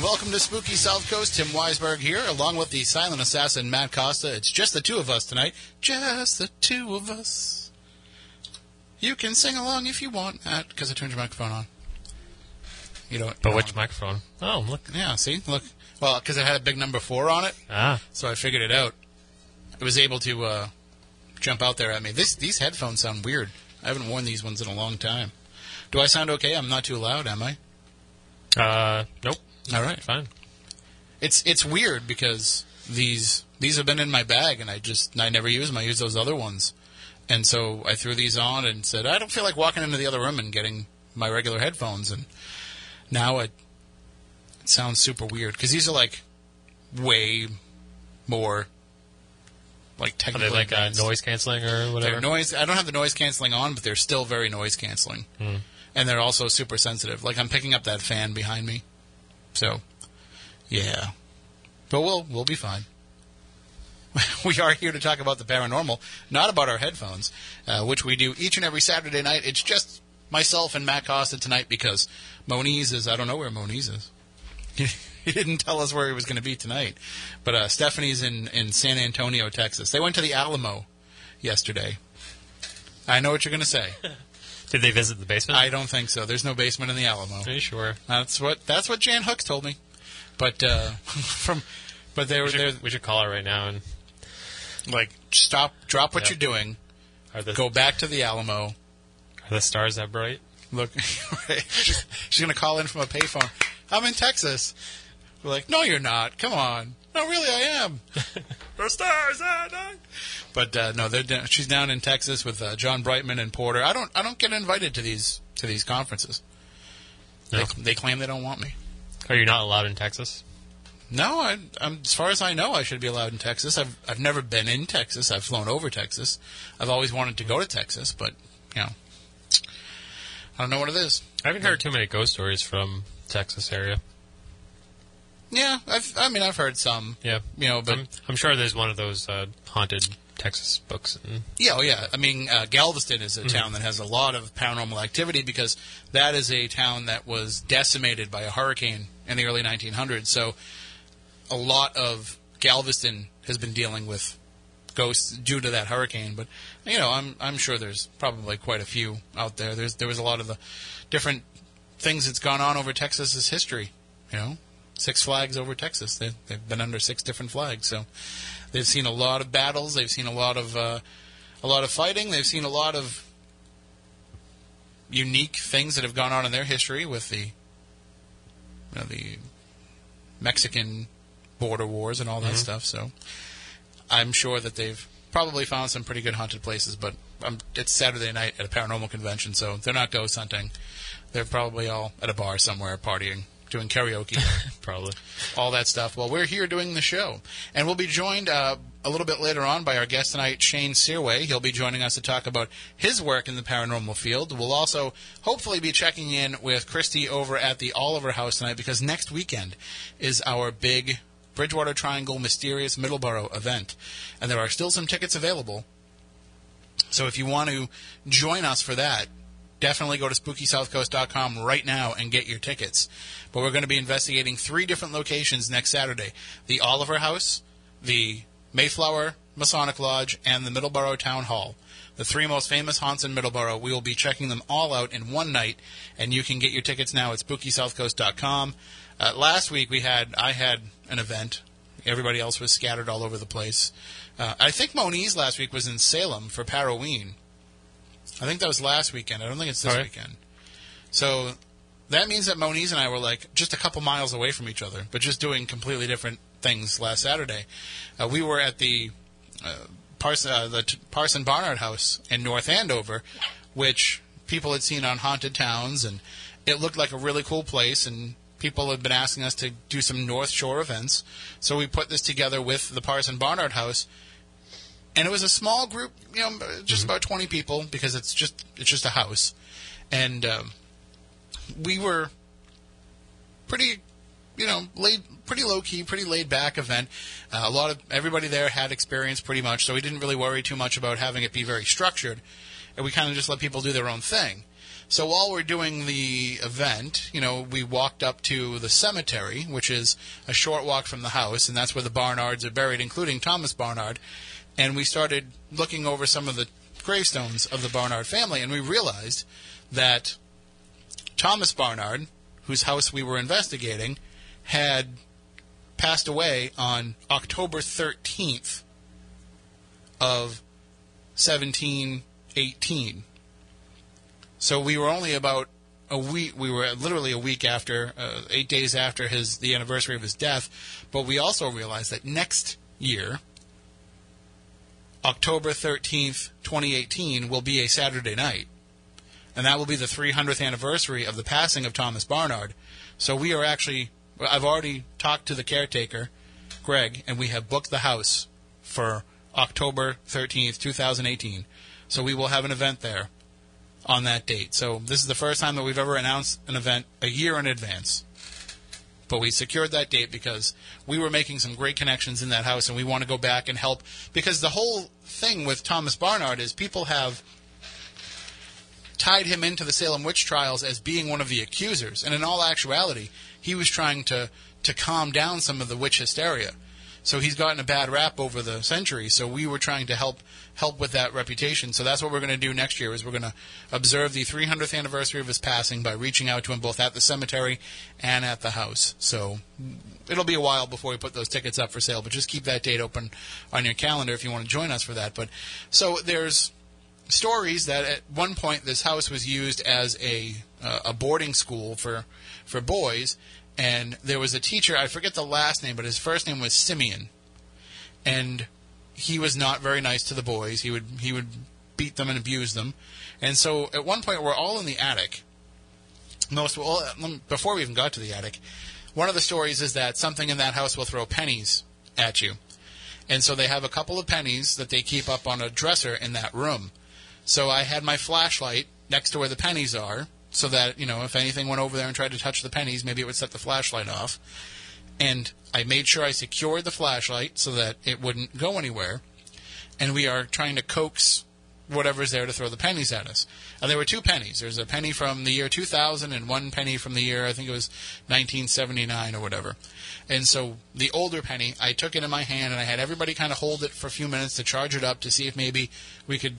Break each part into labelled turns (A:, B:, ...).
A: And welcome to Spooky South Coast. Tim Weisberg here, along with the silent assassin Matt Costa. It's just the two of us tonight. Just the two of us. You can sing along if you want, Matt, because I turned your microphone on. You don't.
B: But which microphone? Oh, look.
A: Yeah, see? Look. Well, because it had a big number four on it,
B: Ah,
A: so I figured it out. It was able to uh, jump out there at me. This These headphones sound weird. I haven't worn these ones in a long time. Do I sound okay? I'm not too loud, am I?
B: uh, nope.
A: All right.
B: Fine.
A: It's it's weird because these these have been in my bag and I just I never use them. I use those other ones, and so I threw these on and said I don't feel like walking into the other room and getting my regular headphones. And now it it sounds super weird because these are like way more like
B: Are
A: technically
B: they like uh, noise canceling or whatever?
A: They're noise. I don't have the noise canceling on, but they're still very noise canceling,
B: Hmm.
A: and they're also super sensitive. Like I'm picking up that fan behind me, so yeah. But we'll we'll be fine. we are here to talk about the paranormal, not about our headphones, uh, which we do each and every Saturday night. It's just myself and Matt Costa tonight because Moniz is. I don't know where Moniz is. he didn't tell us where he was going to be tonight, but uh, Stephanie's in in San Antonio, Texas. They went to the Alamo yesterday. I know what you're going to say.
B: Did they visit the basement?
A: I don't think so. There's no basement in the Alamo.
B: Are you sure?
A: That's what that's what Jan Hooks told me. But uh, from but they were
B: We
A: there
B: should, we should call her right now and
A: like stop drop what
B: Yeah.
A: you're doing,
B: the
A: go back to the Alamo.
B: are the stars that bright?
A: Look, right. she's, to call in from a payphone. I'm in Texas. We're like, no, you're not. Come on. No, really, I am. the stars at night. But uh, no, they're down, she's down in Texas with uh, John Brightman and Porter. I don't I don't get invited to these to these conferences.
B: No.
A: They, they claim they don't want me.
B: Are you not allowed in Texas?
A: No, I, I'm, as far as I know, I should be allowed in Texas. I've I've never been in Texas. I've flown over Texas. I've always wanted to go to Texas, but you know, I don't know what it is.
B: I haven't heard too many ghost stories from Texas area.
A: Yeah, I've, I mean, I've heard some.
B: Yeah,
A: You know, but
B: I'm, I'm sure there's one of those uh, haunted Texas books. And,
A: yeah, oh yeah. I mean, uh, Galveston is a
B: Mm-hmm.
A: town that has a lot of paranormal activity because that is a town that was decimated by a hurricane in the early 1900s. So, a lot of Galveston has been dealing with ghosts due to that hurricane. But you know, I'm I'm sure there's probably quite a few out there. There's there was a lot of the different things that's gone on over Texas's history. You know, Six Flags over Texas. They, they've been under six different flags, so they've seen a lot of battles. They've seen a lot of uh, a lot of fighting. They've seen a lot of unique things that have gone on in their history with the you know, the Mexican border wars and all that stuff. So I'm sure that they've probably found some pretty good haunted places. But um, it's Saturday night at a paranormal convention, so they're not ghost hunting. They're probably all at a bar somewhere partying, doing karaoke
B: probably.
A: all that stuff. Well, we're here doing the show, and we'll be joined uh, a little bit later on by our guest tonight, Shane Sirois. He'll be joining us to talk about his work in the paranormal field. We'll also hopefully be checking in with Christy over at the Oliver House tonight because next weekend is our big Bridgewater Triangle Mysterious Middleborough event, and there are still some tickets available. So if you want to join us for that, definitely go to spookysouthcoast.com right now and get your tickets. But we're going to be investigating three different locations next Saturday the Oliver House, the Mayflower Masonic Lodge, and the Middleborough Town Hall. The three most famous haunts in Middleborough. We will be checking them all out in one night, and you can get your tickets now at spookysouthcoast.com. Uh, last week we had I had an event. Everybody else was scattered all over the place. Uh, I think Moniz last week was in Salem for Paroween. I think that was last weekend. I don't think it's this
B: right.
A: weekend. So that means that Moniz and I were like just a couple miles away from each other, but just doing completely different things last Saturday. Uh, we were at the uh, Parson, uh, the t- Parson Barnard House in North Andover, which people had seen on haunted towns, and it looked like a really cool place. And people had been asking us to do some North Shore events, so we put this together with the Parson Barnard House. And it was a small group, you know, just about twenty people because it's just it's just a house, and um, we were pretty, you know, laid pretty low key, pretty laid back event. Uh, a lot of everybody there had experience pretty much, so we didn't really worry too much about having it be very structured, and we kind of just let people do their own thing. So while we're doing the event, you know, we walked up to the cemetery, which is a short walk from the house, and that's where the Barnards are buried, including Thomas Barnard. And we started looking over some of the gravestones of the Barnard family, and we realized that Thomas Barnard, whose house we were investigating, had passed away on October 13th of 1718. So we were only about a week. We were literally a week after, uh, eight days after his the anniversary of his death. But we also realized that next year, October 13th, 2018, will be a Saturday night. And that will be the 300th anniversary of the passing of Thomas Barnard. So we are actually, I've already talked to the caretaker, Greg, and we have booked the house for October 13th, 2018. So we will have an event there on that date. So this is the first time that we've ever announced an event a year in advance. But we secured that date because we were making some great connections in that house and we want to go back and help. Because the whole thing with Thomas Barnard is people have tied him into the Salem witch trials as being one of the accusers. And in all actuality, he was trying to, to calm down some of the witch hysteria. So he's gotten a bad rap over the centuries. So we were trying to help help with that reputation. So that's what we're going to do next year. Is we're going to observe the 300th anniversary of his passing by reaching out to him both at the cemetery and at the house. So it'll be a while before we put those tickets up for sale, but just keep that date open on your calendar if you want to join us for that. But so there's stories that at one point this house was used as a uh, a boarding school for for boys and there was a teacher I forget the last name, but his first name was Simeon, and he was not very nice to the boys. He would he would beat them and abuse them, and so at one point we're all in the attic. Most well, um, before we even got to the attic, one of the stories is that something in that house will throw pennies at you, and so they have a couple of pennies that they keep up on a dresser in that room. So I had my flashlight next to where the pennies are, so that you know if anything went over there and tried to touch the pennies, maybe it would set the flashlight off. And I made sure I secured the flashlight so that it wouldn't go anywhere. And we are trying to coax whatever's there to throw the pennies at us. And there were two pennies. There's a penny from the year 2000 and one penny from the year I think it was 1979 or whatever. And so the older penny, I took it in my hand and I had everybody kind of hold it for a few minutes to charge it up to see if maybe we could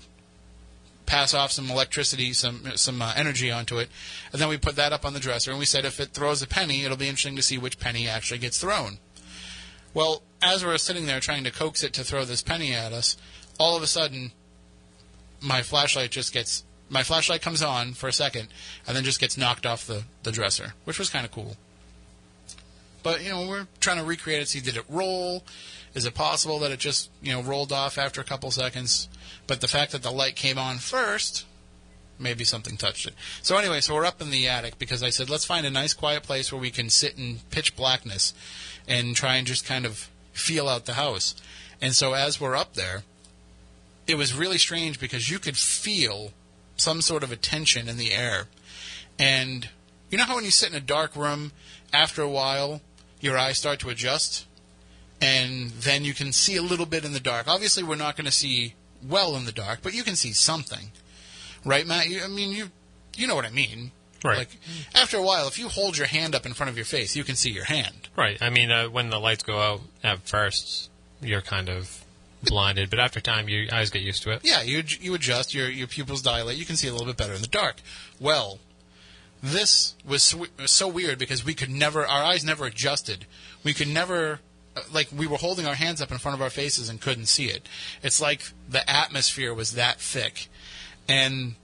A: pass off some electricity, some some uh, energy onto it, and then we put that up on the dresser. And we said if it throws a penny, it'll be interesting to see which penny actually gets thrown. Well, as we're sitting there trying to coax it to throw this penny at us, all of a sudden, my flashlight just gets my flashlight comes on for a second, and then just gets knocked off the the dresser, which was kind of cool. But you know, we're trying to recreate it. See, did it roll? Is it possible that it just you know rolled off after a couple seconds? But the fact that the light came on first, maybe something touched it. So anyway, so we're up in the attic because I said let's find a nice quiet place where we can sit in pitch blackness and try and just kind of feel out the house. And so as we're up there, it was really strange because you could feel some sort of a tension in the air. And you know how when you sit in a dark room, after a while, your eyes start to adjust? And then you can see a little bit in the dark. Obviously, we're not going to see well in the dark, but you can see something, right, Matt? You, I mean, you you know what I mean.
B: Right.
A: Like after a while, if you hold your hand up in front of your face, you can see your hand.
B: Right. I mean, uh, when the lights go out at first, you're kind of blinded, but after time, your eyes get used to it.
A: Yeah, you you adjust, your your pupils dilate, you can see a little bit better in the dark. Well, this was so, so weird because we could never, our eyes never adjusted. We could never like we were holding our hands up in front of our faces and couldn't see it. It's like the atmosphere was that thick, and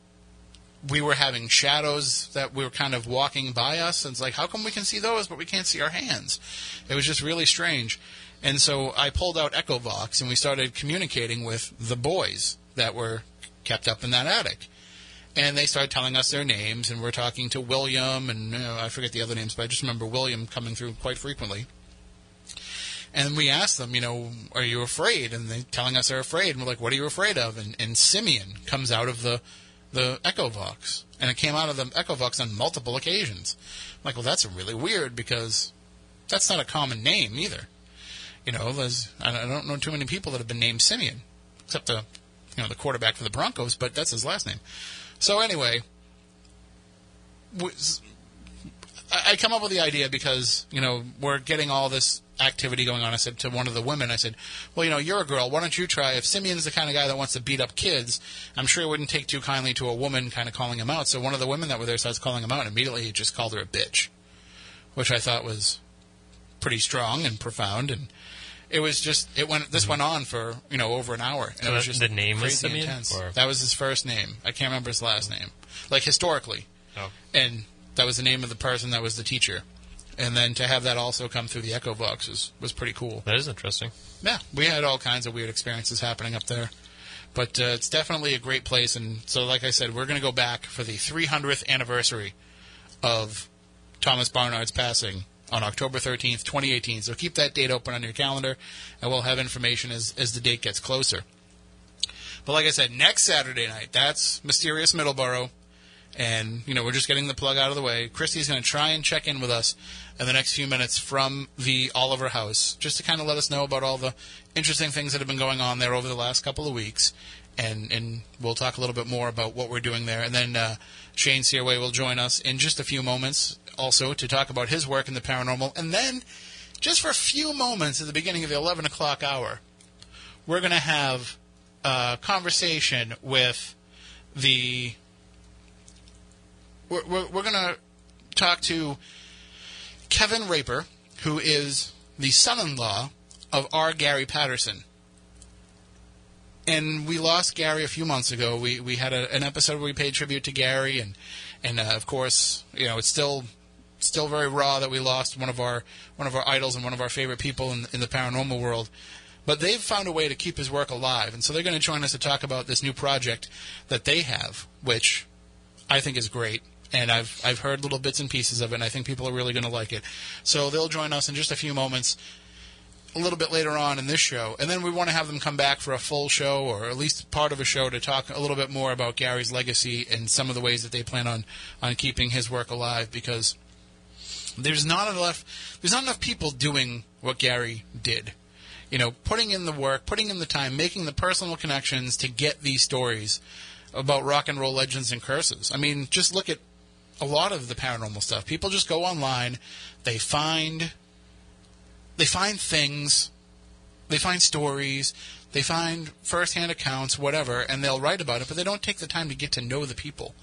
A: we were having shadows that we were kind of walking by us. And it's like, how come we can see those but we can't see our hands? It was just really strange. And so I pulled out Echovox and we started communicating with the boys that were kept up in that attic. And they started telling us their names, and we're talking to William, and you know, I forget the other names, but I just remember William coming through quite frequently. And we asked them, you know, are you afraid? And they're telling us they're afraid. And we're like, what are you afraid of? And, and Simeon comes out of the the Echovox, and it came out of the Echovox on multiple occasions. I'm like, well, that's really weird because that's not a common name either. You know, there's I don't know too many people that have been named Simeon, except the you know the quarterback for the Broncos, but that's his last name. So anyway, I I come up with the idea because you know we're getting all this activity going on. I said to one of the women, I said, "Well, you know, you're a girl. Why don't you try? If Simeon's the kind of guy that wants to beat up kids, I'm sure he wouldn't take too kindly to a woman kind of calling him out." So one of the women that were there starts calling him out, and immediately he just called her a bitch, which I thought was pretty strong and profound and. It was just it went. This mm-hmm. went on for you know over an hour. And
B: So
A: it was just
B: the name was Simeon,
A: intense.
B: or-
A: That was his first name. I can't remember his last name. Like historically,
B: Oh.
A: and that was the name of the person that was the teacher. And then to have that also come through the Echovox was, was pretty cool.
B: That is interesting.
A: Yeah, we had all kinds of weird experiences happening up there. But uh, it's definitely a great place. And so, like I said, we're going to go back for the 300th anniversary of Thomas Barnard's passing on October 13th, 2018. So keep that date open on your calendar, and we'll have information as, as the date gets closer. But like I said, next Saturday night, that's Mysterious Middleborough. And, you know, we're just getting the plug out of the way. Christy's going to try and check in with us in the next few minutes from the Oliver House, just to kind of let us know about all the interesting things that have been going on there over the last couple of weeks. And, and we'll talk a little bit more about what we're doing there. And then uh, Shane Sirois will join us in just a few moments also to talk about his work in the paranormal. And then, just for a few moments at the beginning of the 11 o'clock hour, we're going to have a conversation with the. We're, we're, we're going to talk to Kevin Raper, who is the son in law of R. Gary Patterson. And we lost Gary a few months ago. We we had a, an episode where we paid tribute to Gary, and and uh, of course, you know, it's still still very raw that we lost one of our one of our idols and one of our favorite people in, in the paranormal world. But they've found a way to keep his work alive, and so they're going to join us to talk about this new project that they have, which I think is great. And I've I've heard little bits and pieces of it, and I think people are really going to like it. So they'll join us in just a few moments, a little bit later on in this show, and then we want to have them come back for a full show or at least part of a show to talk a little bit more about Gary's legacy and some of the ways that they plan on on keeping his work alive because there's not enough there's not enough people doing what Gary did. You know, putting in the work, putting in the time, making the personal connections to get these stories about rock and roll legends and curses. I mean, just look at a lot of the paranormal stuff. People just go online, they find they find things, they find stories, they find first-hand accounts, whatever, and they'll write about it, but they don't take the time to get to know the people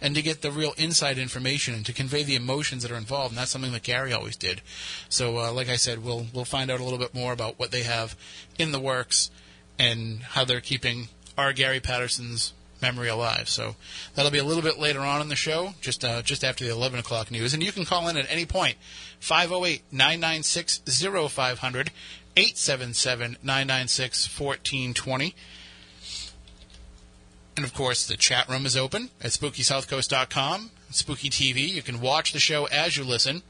A: and to get the real inside information and to convey the emotions that are involved. And that's something that Gary always did. So, uh, like I said, we'll we'll find out a little bit more about what they have in the works and how they're keeping R. Gary Patterson's memory alive. So that'll be a little bit later on in the show, just uh, just after the 11 o'clock news. And you can call in at any point, 508-996-0500, 877-996-1420. And of course, the chat room is open at SpookySouthCoast.com, Spooky TV. You can watch the show as you listen.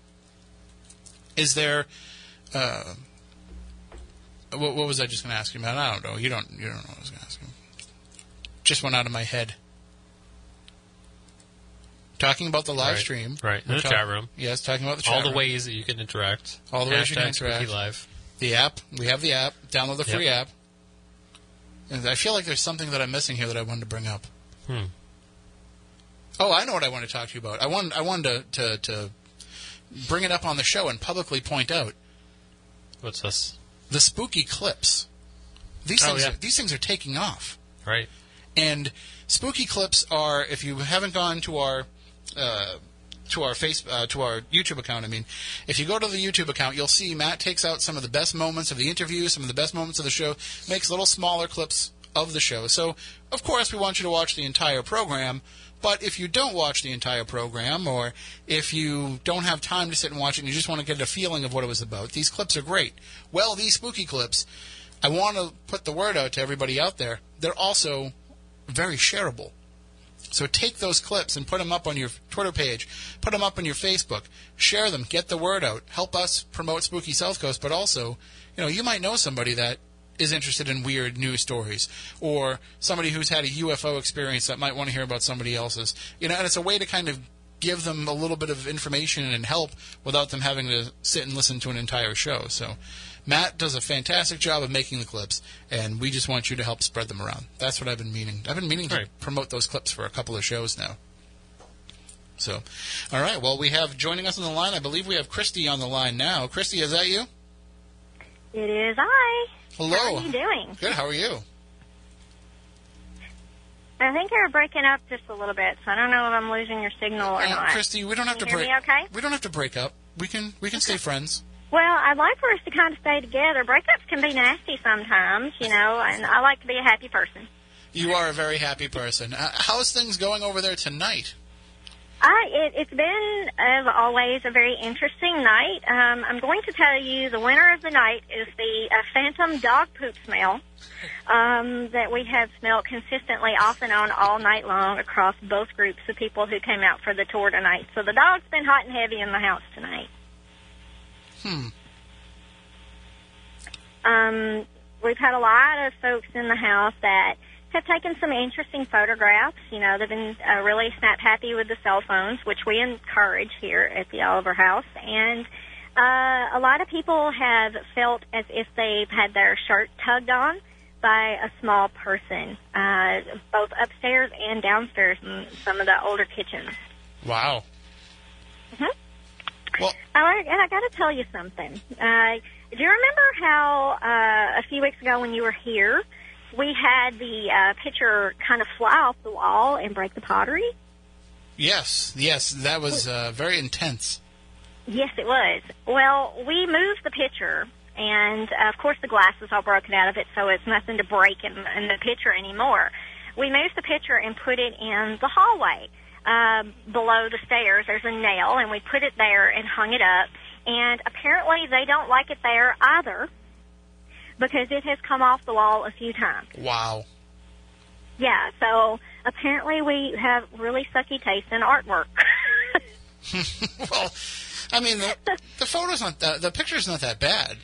A: Is there, uh, what, what was I just going to ask you about? I don't know. You don't. You don't know what I was going to. Just went out of my head. Talking about the live
B: Right,
A: stream.
B: right, in the
A: talk-
B: chat room.
A: Yes, talking about the chat
B: All the
A: room.
B: ways that you can interact.
A: All the ways you can interact.
B: Live.
A: The app. We have the app. Download the free
B: Yep.
A: app. And I feel like there's something that I'm missing here that I wanted to bring up.
B: Hmm.
A: Oh, I know what I want to talk to you about. I wanted, I wanted to, to, to bring it up on the show and publicly point out
B: What's this?
A: the spooky clips. These
B: Oh,
A: things,
B: yeah.
A: are, these things are taking off.
B: Right.
A: And spooky clips are, if you haven't gone to our uh, to our face uh, to our YouTube account, I mean, if you go to the YouTube account, you'll see Matt takes out some of the best moments of the interview, some of the best moments of the show, makes little smaller clips of the show. So, of course, we want you to watch the entire program. But if you don't watch the entire program, or if you don't have time to sit and watch it and you just want to get a feeling of what it was about, these clips are great. Well, these spooky clips, I want to put the word out to everybody out there. They're also very shareable. So take those clips and put them up on your Twitter page, put them up on your Facebook, share them, get the word out, help us promote Spooky South Coast, but also, you know, you might know somebody that is interested in weird news stories or somebody who's had a UFO experience that might want to hear about somebody else's. You know, and it's a way to kind of give them a little bit of information and help without them having to sit and listen to an entire show. So Matt does a fantastic job of making the clips, and we just want you to help spread them around. That's what I've been meaning. I've been meaning to
B: Right.
A: promote those clips for a couple of shows now. So, all right. Well, we have joining us on the line. I believe we have Christy on the line now. Christy, is that you?
C: It is I.
A: Hello.
C: How are you doing?
A: Good. How are you?
C: I think you're breaking up just a little bit, so I don't know if I'm losing your signal or
A: Uh,
C: not.
A: Christy, we don't have
C: Can
A: to
C: hear
A: break.
C: me okay?
A: We don't have to break up. We can we can stay friends.
C: Well, I'd like for us to kind of stay together. Breakups can be nasty sometimes, you know, and I like to be a happy person.
A: You are a very happy person. Uh, how's things going over there tonight?
C: I, it, it's been, as always, a very interesting night. Um, I'm going to tell you the winner of the night is the uh, phantom dog poop smell um, that we have smelled consistently off and on all night long across both groups of people who came out for the tour tonight. So the dog's been hot and heavy in the house tonight.
A: Hmm.
C: Um, we've had a lot of folks in the house that have taken some interesting photographs. You know, they've been uh, really snap happy with the cell phones, which we encourage here at the Oliver House. And uh, a lot of people have felt as if they've had their shirt tugged on by a small person, uh, both upstairs and downstairs in some of the older kitchens.
A: Wow.
C: Mhm.
A: Well,
C: Oh, I, and I got to tell you something. Uh, do you remember how uh, a few weeks ago when you were here, we had the uh, pitcher kind of fly off the wall and break the pottery?
A: yes, yes, that was uh, very intense.
C: Yes, it was. Well, we moved the pitcher, and uh, of course the glass is all broken out of it, so it's nothing to break in, in the pitcher anymore. We moved the pitcher and put it in the hallway uh, below the stairs. There's a nail, and we put it there and hung it up. And apparently they don't like it there either because it has come off the wall a few times.
A: Wow.
C: Yeah, so apparently we have really sucky taste in artwork.
A: well, I mean, the, the photo's not that, the picture's not that bad.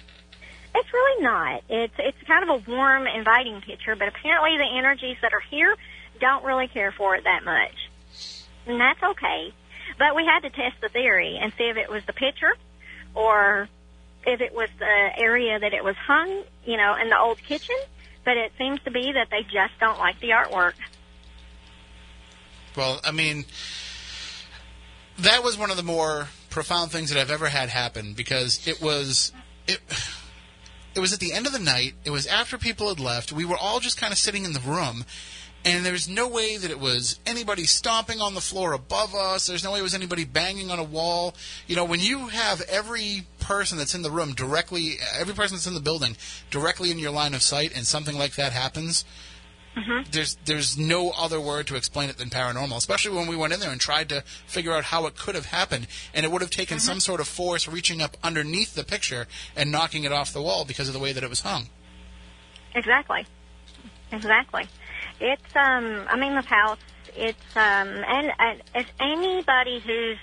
C: It's really not. It's it's kind of a warm, inviting picture, but apparently the energies that are here don't really care for it that much, and that's okay. But we had to test the theory and see if it was the picture, or if it was the area that it was hung, you know, in the old kitchen. But it seems to be that they just don't like the artwork.
A: Well, I mean, that was one of the more profound things that I've ever had happen because it was it. It was at the end of the night. It was after people had left. We were all just kind of sitting in the room, and there's no way that it was anybody stomping on the floor above us. There's no way it was anybody banging on a wall. You know, when you have every person that's in the room directly, every person that's in the building directly in your line of sight, and something like that happens, mm-hmm. there's there's no other word to explain it than paranormal. Especially when we went in there and tried to figure out how it could have happened, and it would have taken mm-hmm. some sort of force reaching up underneath the picture and knocking it off the wall because of the way that it was hung.
C: Exactly. Exactly. It's um I mean the house it's um and, and as anybody who's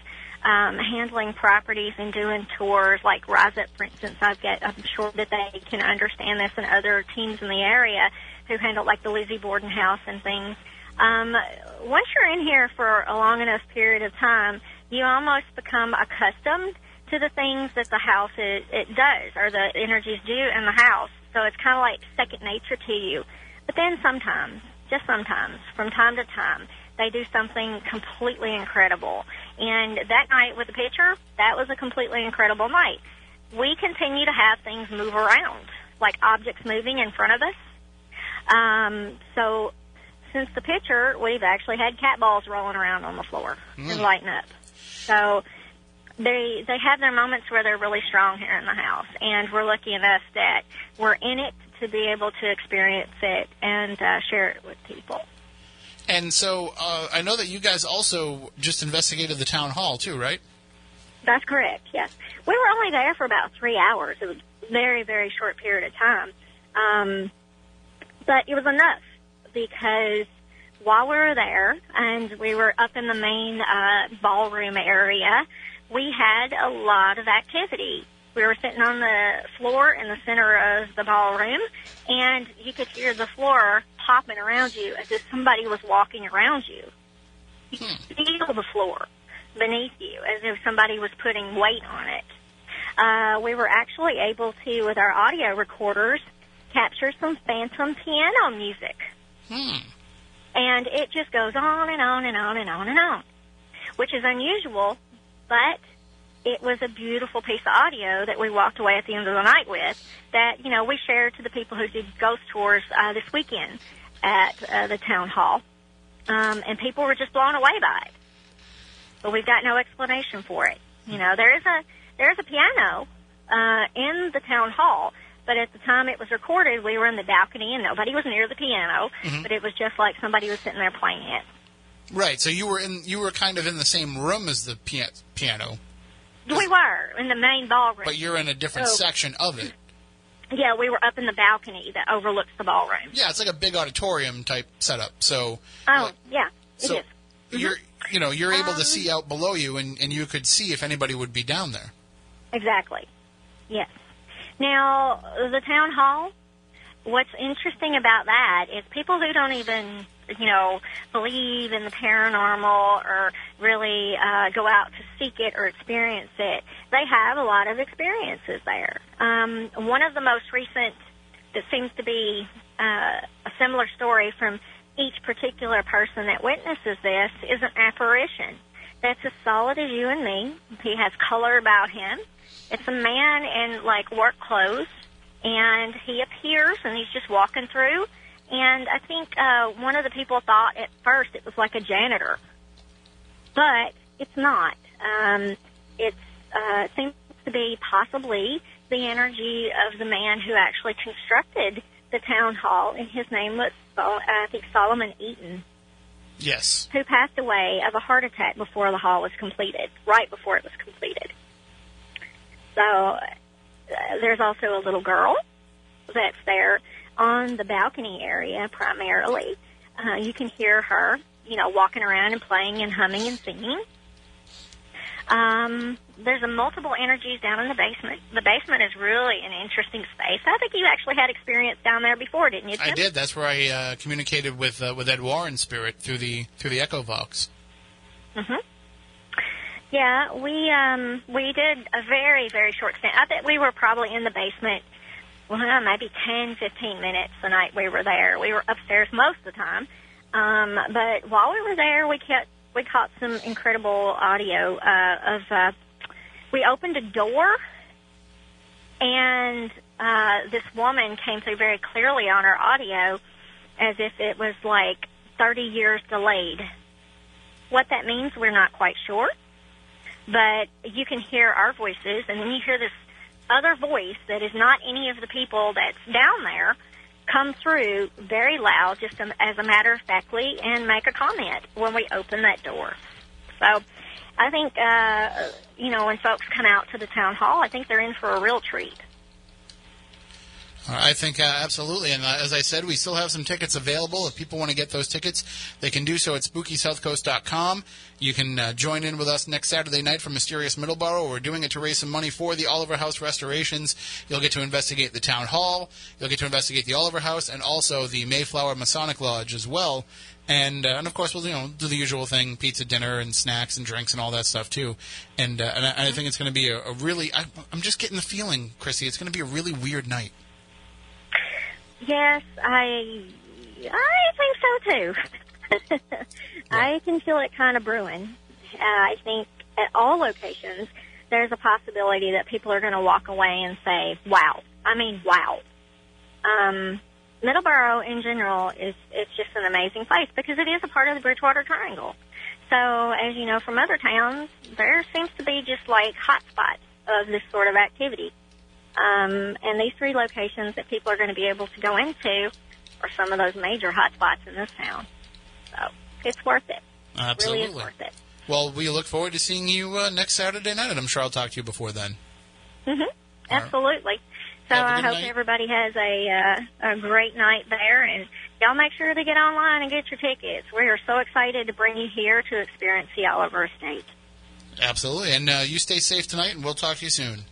C: um handling properties and doing tours like Rise Up for instance I've got I'm sure that they can understand this and other teams in the area who handle like the Lizzie Borden house and things. Um once you're in here for a long enough period of time, you almost become accustomed to the things that the house is, it does or the energies do in the house. So it's kind of like second nature to you. But then sometimes, just sometimes, from time to time, they do something completely incredible. And that night with the pitcher, that was a completely incredible night. We continue to have things move around, like objects moving in front of us. Um, so since the pitcher, we've actually had cat balls rolling around on the floor and lighting up. So they they have their moments where they're really strong here in the house, and we're lucky enough that we're in it to be able to experience it and uh, share it with people.
A: And so uh, I know that you guys also just investigated the town hall too, right?
C: That's correct. Yes, we were only there for about three hours. It was a very very short period of time, um, but it was enough because while we were there and we were up in the main uh, ballroom area, we had a lot of activity. We were sitting on the floor in the center of the ballroom, and you could hear the floor popping around you as if somebody was walking around you. You could feel the floor beneath you as if somebody was putting weight on it. Uh, we were actually able to, with our audio recorders, capture some phantom piano music.
A: Hmm.
C: And it just goes on and on and on and on and on. which is unusual, but it was a beautiful piece of audio that we walked away at the end of the night with that, you know, we shared to the people who did ghost tours uh, this weekend at uh, the town hall. Um, and people were just blown away by it. But we've got no explanation for it. You know, there is a there is a piano uh, in the town hall, but at the time it was recorded, we were in the balcony and nobody was near the piano.
A: Mhm.
C: But it was just like somebody was sitting there playing it.
A: Right. So you were in you were kind of in the same room as the pia- piano,
C: We were in the main ballroom.
A: but you're in a different
C: Oh.
A: section of it.
C: Yeah, we were up in the balcony that overlooks the ballroom.
A: Yeah, it's like a big auditorium type setup. So
C: Oh,
A: like,
C: yeah, it is.
A: so you're you know you're able to
C: Um,
A: see out below you, and and you could see if anybody would be down there.
C: Exactly. Yes. Now, the town hall, what's interesting about that is people who don't even, you know, believe in the paranormal or really uh, go out to seek it or experience it, they have a lot of experiences there. Um, one of the most recent that seems to be uh, a similar story from each particular person that witnesses this is an apparition that's as solid as you and me. He has color about him. It's a man in like work clothes, and he appears and he's just walking through. And I think uh, one of the people thought at first it was like a janitor, but it's not. Um, it's uh, seems to be possibly the energy of the man who actually constructed the town hall, and his name was Sol- I think Solomon Eaton
A: Yes.
C: who passed away of a heart attack before the hall was completed, right before it was completed. So uh, there's also a little girl that's there on the balcony area primarily. Uh, you can hear her, you know, walking around and playing and humming and singing. Um, there's a multiple energies down in the basement. The basement is really an interesting space. I think you actually had experience down there before, didn't you? Tim?
A: I did. That's where I uh, communicated with uh, with Ed Warren spirit through the through the Echo Vox.
C: hmm Yeah, we um we did a very very short stint. I think we were probably in the basement, well, maybe ten fifteen minutes the night we were there. We were upstairs most of the time, um, but while we were there, we kept we caught some incredible audio uh, of. Uh, we opened a door, and uh, this woman came through very clearly on her audio, as if it was like thirty years delayed. What that means, we're not quite sure. But you can hear our voices, and then you hear this other voice that is not any of the people that's down there come through very loud, just as a matter of factly, and make a comment when we open that door. So I think, uh, you know, when folks come out to the town hall, I think they're in for a real treat.
A: I think uh, absolutely, and uh, as I said, we still have some tickets available. If people want to get those tickets, they can do so at SpookySouthCoast.com. You can uh, join in with us next Saturday night for Mysterious Middleborough. We're doing it to raise some money for the Oliver House restorations. You'll get to investigate the town hall. You'll get to investigate the Oliver House and also the Mayflower Masonic Lodge as well. And uh, and of course we'll you know do the usual thing: pizza dinner and snacks and drinks and all that stuff too. And uh, and I, I think it's going to be a, a really I, I'm just getting the feeling, Chrissy, it's going to be a really weird night.
C: Yes, I I think so too. I can feel it kind of brewing. Uh, I think at all locations there's a possibility that people are going to walk away and say, "Wow!" I mean, "Wow!" Um, Middleborough in general is it's just an amazing place because it is a part of the Bridgewater Triangle. So, as you know from other towns, there seems to be just like hotspots of this sort of activity. Um, and these three locations that people are going to be able to go into are some of those major hotspots in this town. So it's worth it.
A: Absolutely.
C: Really is worth it.
A: Well, we look forward to seeing you uh, next Saturday night, and I'm sure I'll talk to you before then.
C: hmm Absolutely. So I hope
A: night.
C: everybody has a uh, a great night there, and y'all make sure to get online and get your tickets. We are so excited to bring you here to experience the Oliver Estate.
A: Absolutely. And uh, you stay safe tonight, and we'll talk to you soon.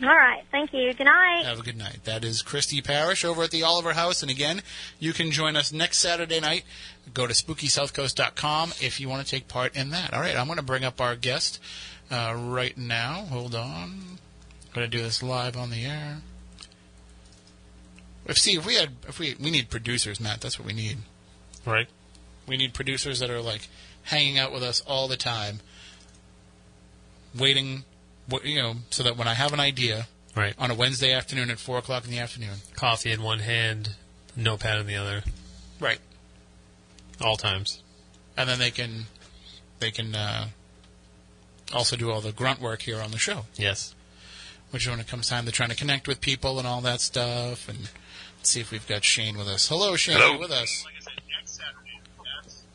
C: All right. Thank you. Good night.
A: Have a good night. That is Christy Parrish over at the Oliver House. And again, you can join us next Saturday night. Go to SpookySouthCoast.com if you want to take part in that. All right, I'm going to bring up our guest uh, right now. Hold on. I'm going to do this live on the air. If see if we had if we we need producers, Matt. That's what we need.
B: Right.
A: We need producers that are like hanging out with us all the time, waiting, wh- you know, so that when I have an idea
B: Right.
A: on a Wednesday afternoon at four o'clock in the afternoon,
B: Coffee in one hand, notepad in the other,
A: right,
B: all times.
A: and then they can they can uh, also do all the grunt work here on the show.
B: Yes.
A: which when it comes time to trying to connect with people and all that stuff. And see if we've got Shane with us. Hello, Shane,
D: Hello.
A: with us?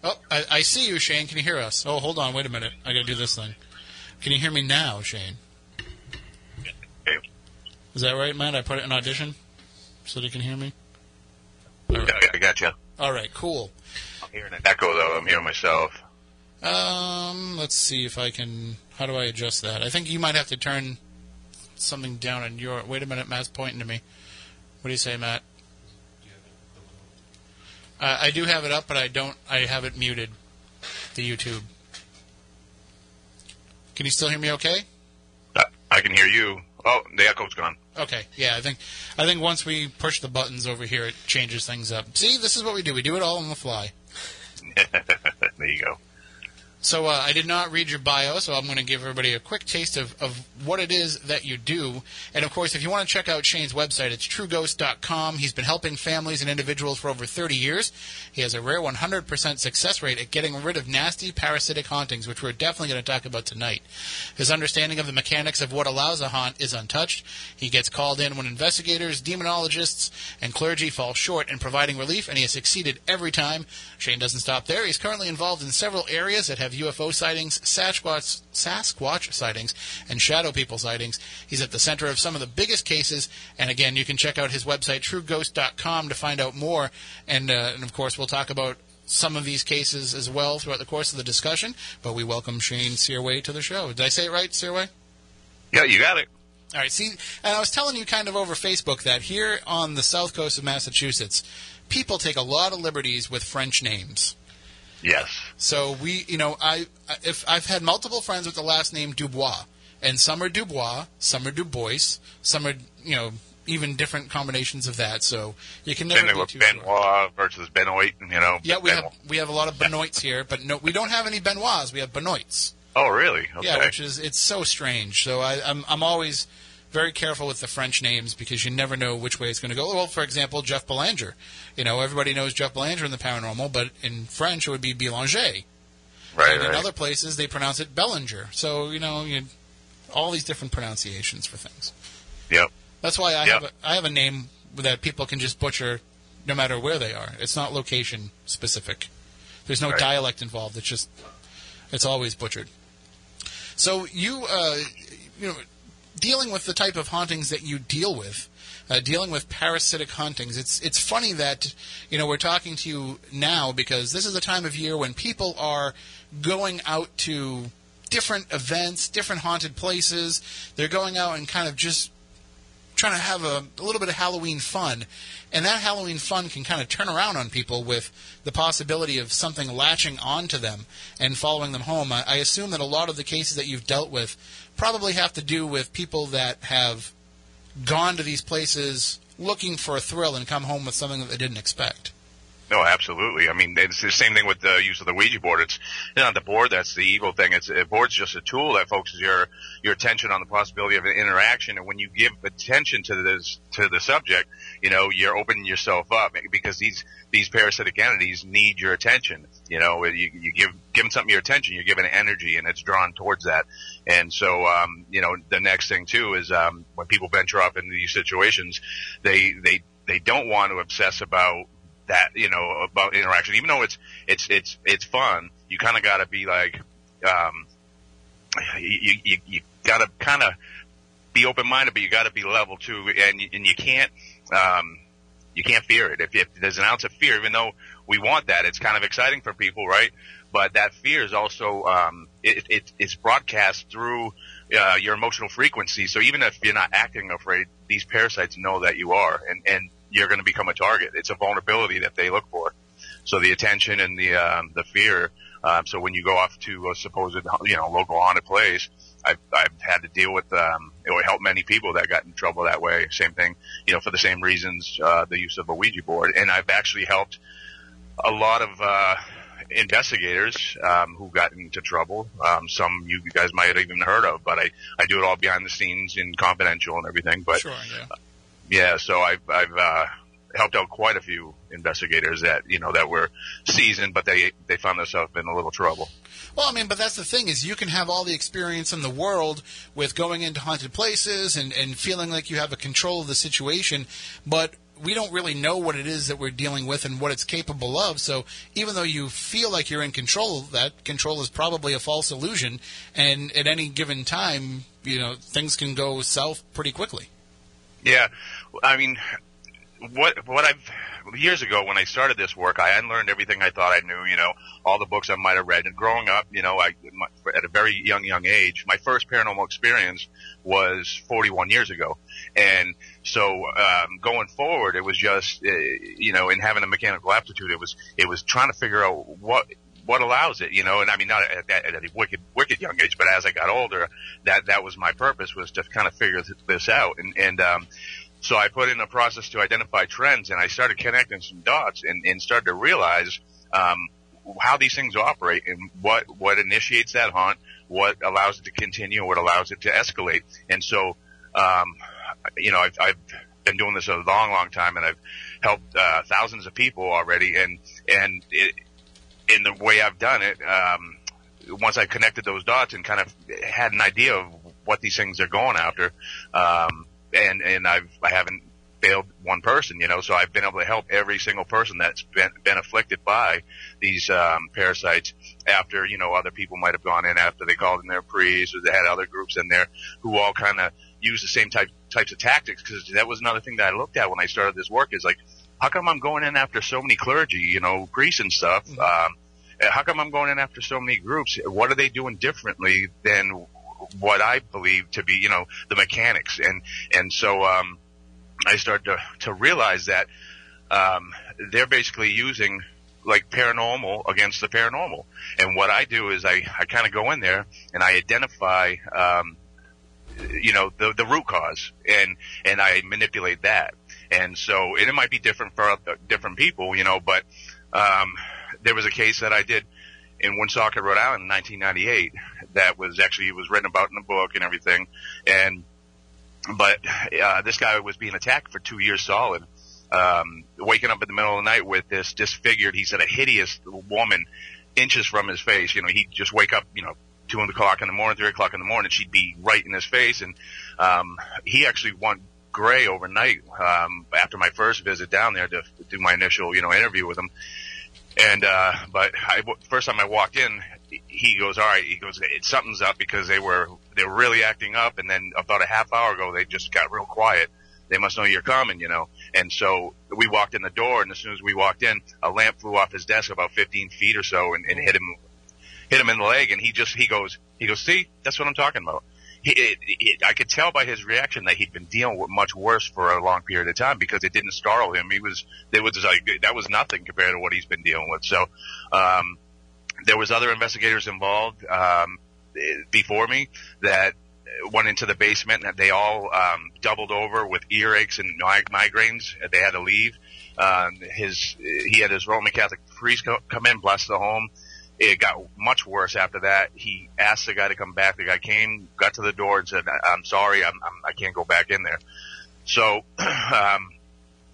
A: Oh, I, I see you, Shane. Can you hear us? Oh, hold on, wait a minute. I got to do this thing. Can you hear me now, Shane?
D: Hey.
A: Is that right, Matt? I put it in audition so they can hear me.
D: Yeah, I got you.
A: All right, cool.
D: I'm hearing an echo though. I'm hearing myself.
A: Um, let's see if I can. How do I adjust that? I think you might have to turn something down on your. Wait a minute, Matt's pointing to me. What do you say, Matt? Uh, I do have it up, but I don't. I have it muted. The YouTube. Can you still hear me? Okay.
D: I, can hear you. Oh, the echo's gone.
A: Okay. Yeah, I think. I think once we push the buttons over here, it changes things up. See, this is what we do. We do it all on the fly.
D: there you go.
A: So uh, I did not read your bio, so I'm going to give everybody a quick taste of, of what it is that you do. And of course, if you want to check out Shane's website, it's trueghost.com. He's been helping families and individuals for over 30 years. He has a rare 100% success rate at getting rid of nasty parasitic hauntings, which we're definitely going to talk about tonight. His understanding of the mechanics of what allows a haunt is untouched. He gets called in when investigators, demonologists, and clergy fall short in providing relief, and he has succeeded every time. Shane doesn't stop there. He's currently involved in several areas that have UFO sightings, Sasquatch, Sasquatch sightings, and shadow people sightings. He's at the center of some of the biggest cases, and again, you can check out his website, trueghost.com, to find out more. And, uh, and of course, we'll talk about some of these cases as well throughout the course of the discussion. But we welcome Shane Sirois to the show. Did I say it right, Sirois?
D: Yeah, you got it.
A: All right. See, and I was telling you kind of over Facebook that here on the south coast of Massachusetts, people take a lot of liberties with French names.
D: Yes.
A: So we, you know, I if I've had multiple friends with the last name Dubois, and some are Dubois, some are Dubois, some are you know even different combinations of that. So you can never be too sure.
D: Benoit versus Benoit. You know.
A: Yeah, we
D: Benoit.
A: have we have a lot of Benoits here, but no, we don't have any Benoits. We have Benoits.
D: Oh, really? Okay.
A: Yeah, which is it's so strange. So I, I'm I'm always very careful with the French names because you never know which way it's going to go. Well, for example, Jeff Belanger. You know, everybody knows Jeff Belanger in the paranormal, but in French it would be Belanger.
D: right.
A: and in
D: right.
A: other places they pronounce it Bellinger. So you know, you, all these different pronunciations for things.
D: Yep.
A: That's why I
D: Yep.
A: have a, I have a name that people can just butcher, no matter where they are. It's not location specific. There's no
D: Right.
A: dialect involved. It's just it's always butchered. So you uh, you know dealing with the type of hauntings that you deal with. Uh, dealing with parasitic hauntings, it's it's funny that you know we're talking to you now because this is the time of year when people are going out to different events, different haunted places. They're going out and kind of just trying to have a, a little bit of Halloween fun. And that Halloween fun can kind of turn around on people with the possibility of something latching onto them and following them home. I, I assume that a lot of the cases that you've dealt with probably have to do with people that have gone to these places looking for a thrill and come home with something that they didn't expect.
D: No, absolutely. I mean, it's the same thing with the use of the Ouija board. It's not the board that's the evil thing. It's a board's just a tool that focuses your your attention on the possibility of an interaction. And when you give attention to this to the subject, you know, you're opening yourself up because these these parasitic entities need your attention. You know, you, you give give them something your attention, you're giving energy, and it's drawn towards that. And so, um, you know, the next thing too is um, when people venture off into these situations, they they they don't want to obsess about that you know about interaction even though it's it's it's it's fun you kind of got to be like um you you, you got to kind of be open minded but you got to be level too and and you can't um you can't fear it if, if there's an ounce of fear even though we want that it's kind of exciting for people right but that fear is also um it, it it's broadcast through uh, your emotional frequency so even if you're not acting afraid these parasites know that you are and and you're going to become a target. It's a vulnerability that they look for. So the attention and the um, the fear. Um, so when you go off to a supposed you know local haunted place, I've I've had to deal with um, it would help many people that got in trouble that way. Same thing, you know, for the same reasons, uh, the use of a Ouija board. And I've actually helped a lot of uh, investigators um, who got into trouble. Um, some you guys might have even heard of, but I, I do it all behind the scenes and confidential and everything. But
A: Sure, yeah.
D: yeah, so I've I've uh, helped out quite a few investigators that you know that were seasoned, but they they found themselves in a little trouble.
A: Well, I mean, but that's the thing is you can have all the experience in the world with going into haunted places and, and feeling like you have a control of the situation, but we don't really know what it is that we're dealing with and what it's capable of. So even though you feel like you're in control, that control is probably a false illusion. And at any given time, you know, things can go south pretty quickly.
D: Yeah, I mean, what what I've years ago when I started this work, I unlearned everything I thought I knew. You know, all the books I might have read. And growing up, you know, I my, at a very young young age, my first paranormal experience was 41 years ago, and so um, going forward, it was just uh, you know, in having a mechanical aptitude, it was it was trying to figure out what what allows it, you know, and I mean, not at, that, at a wicked, wicked young age, but as I got older, that, that was my purpose was to kind of figure this out. And, and, um, so I put in a process to identify trends and I started connecting some dots and, and started to realize, um, how these things operate and what, what initiates that haunt, what allows it to continue, what allows it to escalate. And so, um, you know, I've, I've been doing this a long, long time and I've helped, uh, thousands of people already and, and it, in the way I've done it, um, once I connected those dots and kind of had an idea of what these things are going after, um, and and I've I haven't failed one person, you know, so I've been able to help every single person that's been been afflicted by these um, parasites. After you know, other people might have gone in after they called in their priests, or they had other groups in there who all kind of use the same type types of tactics. Because that was another thing that I looked at when I started this work is like how come I'm going in after so many clergy, you know, priests and stuff?
A: Mm-hmm.
D: Um, how come I'm going in after so many groups? What are they doing differently than what I believe to be, you know, the mechanics? And, and so, um, I started to, to realize that, um, they're basically using like paranormal against the paranormal. And what I do is I, I kind of go in there and I identify, um, you know, the, the root cause and, and I manipulate that. And so, and it might be different for different people, you know, but, um, there was a case that I did in Woonsocket, Rhode Island in 1998 that was actually, it was written about in the book and everything. And, but, uh, this guy was being attacked for two years solid. Um, waking up in the middle of the night with this disfigured, he said a hideous woman inches from his face. You know, he'd just wake up, you know, two o'clock in the morning, three o'clock in the morning, she'd be right in his face. And, um, he actually went gray overnight, um, after my first visit down there to do my initial, you know, interview with him. And, uh, but I, first time I walked in, he goes, all right, he goes, it, something's up because they were, they were really acting up. And then about a half hour ago, they just got real quiet. They must know you're coming, you know. And so we walked in the door and as soon as we walked in, a lamp flew off his desk about 15 feet or so and, and hit him, hit him in the leg. And he just, he goes, he goes, see, that's what I'm talking about. He, it, I could tell by his reaction that he'd been dealing with much worse for a long period of time because it didn't startle him. He was, it was like, that was nothing compared to what he's been dealing with. So, um, there was other investigators involved, um, before me that went into the basement and they all, um, doubled over with earaches and migraines. They had to leave. Um, his, he had his Roman Catholic priest come in, bless the home it got much worse after that. He asked the guy to come back. The guy came, got to the door and said, I'm sorry, I'm, I'm, I can't go back in there. So, um,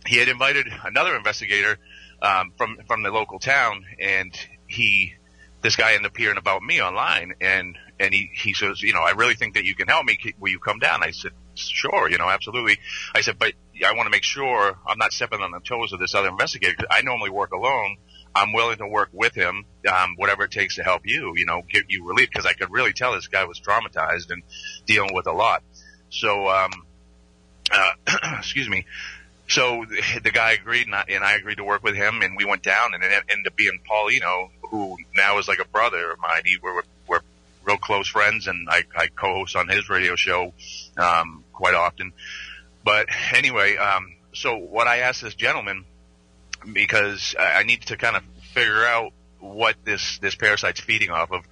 D: he had invited another investigator, um, from, from the local town and he, this guy ended up hearing about me online and, and he, he says, you know, I really think that you can help me. Will you come down? I said, sure, you know, absolutely. I said, but I want to make sure I'm not stepping on the toes of this other investigator. 'cause I normally work alone. I'm willing to work with him, um, whatever it takes to help you, you know, get you relief because I could really tell this guy was traumatized and dealing with a lot. So, um, uh, excuse me. So the, the guy agreed and I, and I agreed to work with him and we went down and it ended up being Paulino, who now is like a brother of mine. He, we're, we're real close friends and I, I co-host on his radio show, um, quite often. But anyway, um, so what I asked this gentleman, because I need to kind of figure out what this, this parasite's feeding off of.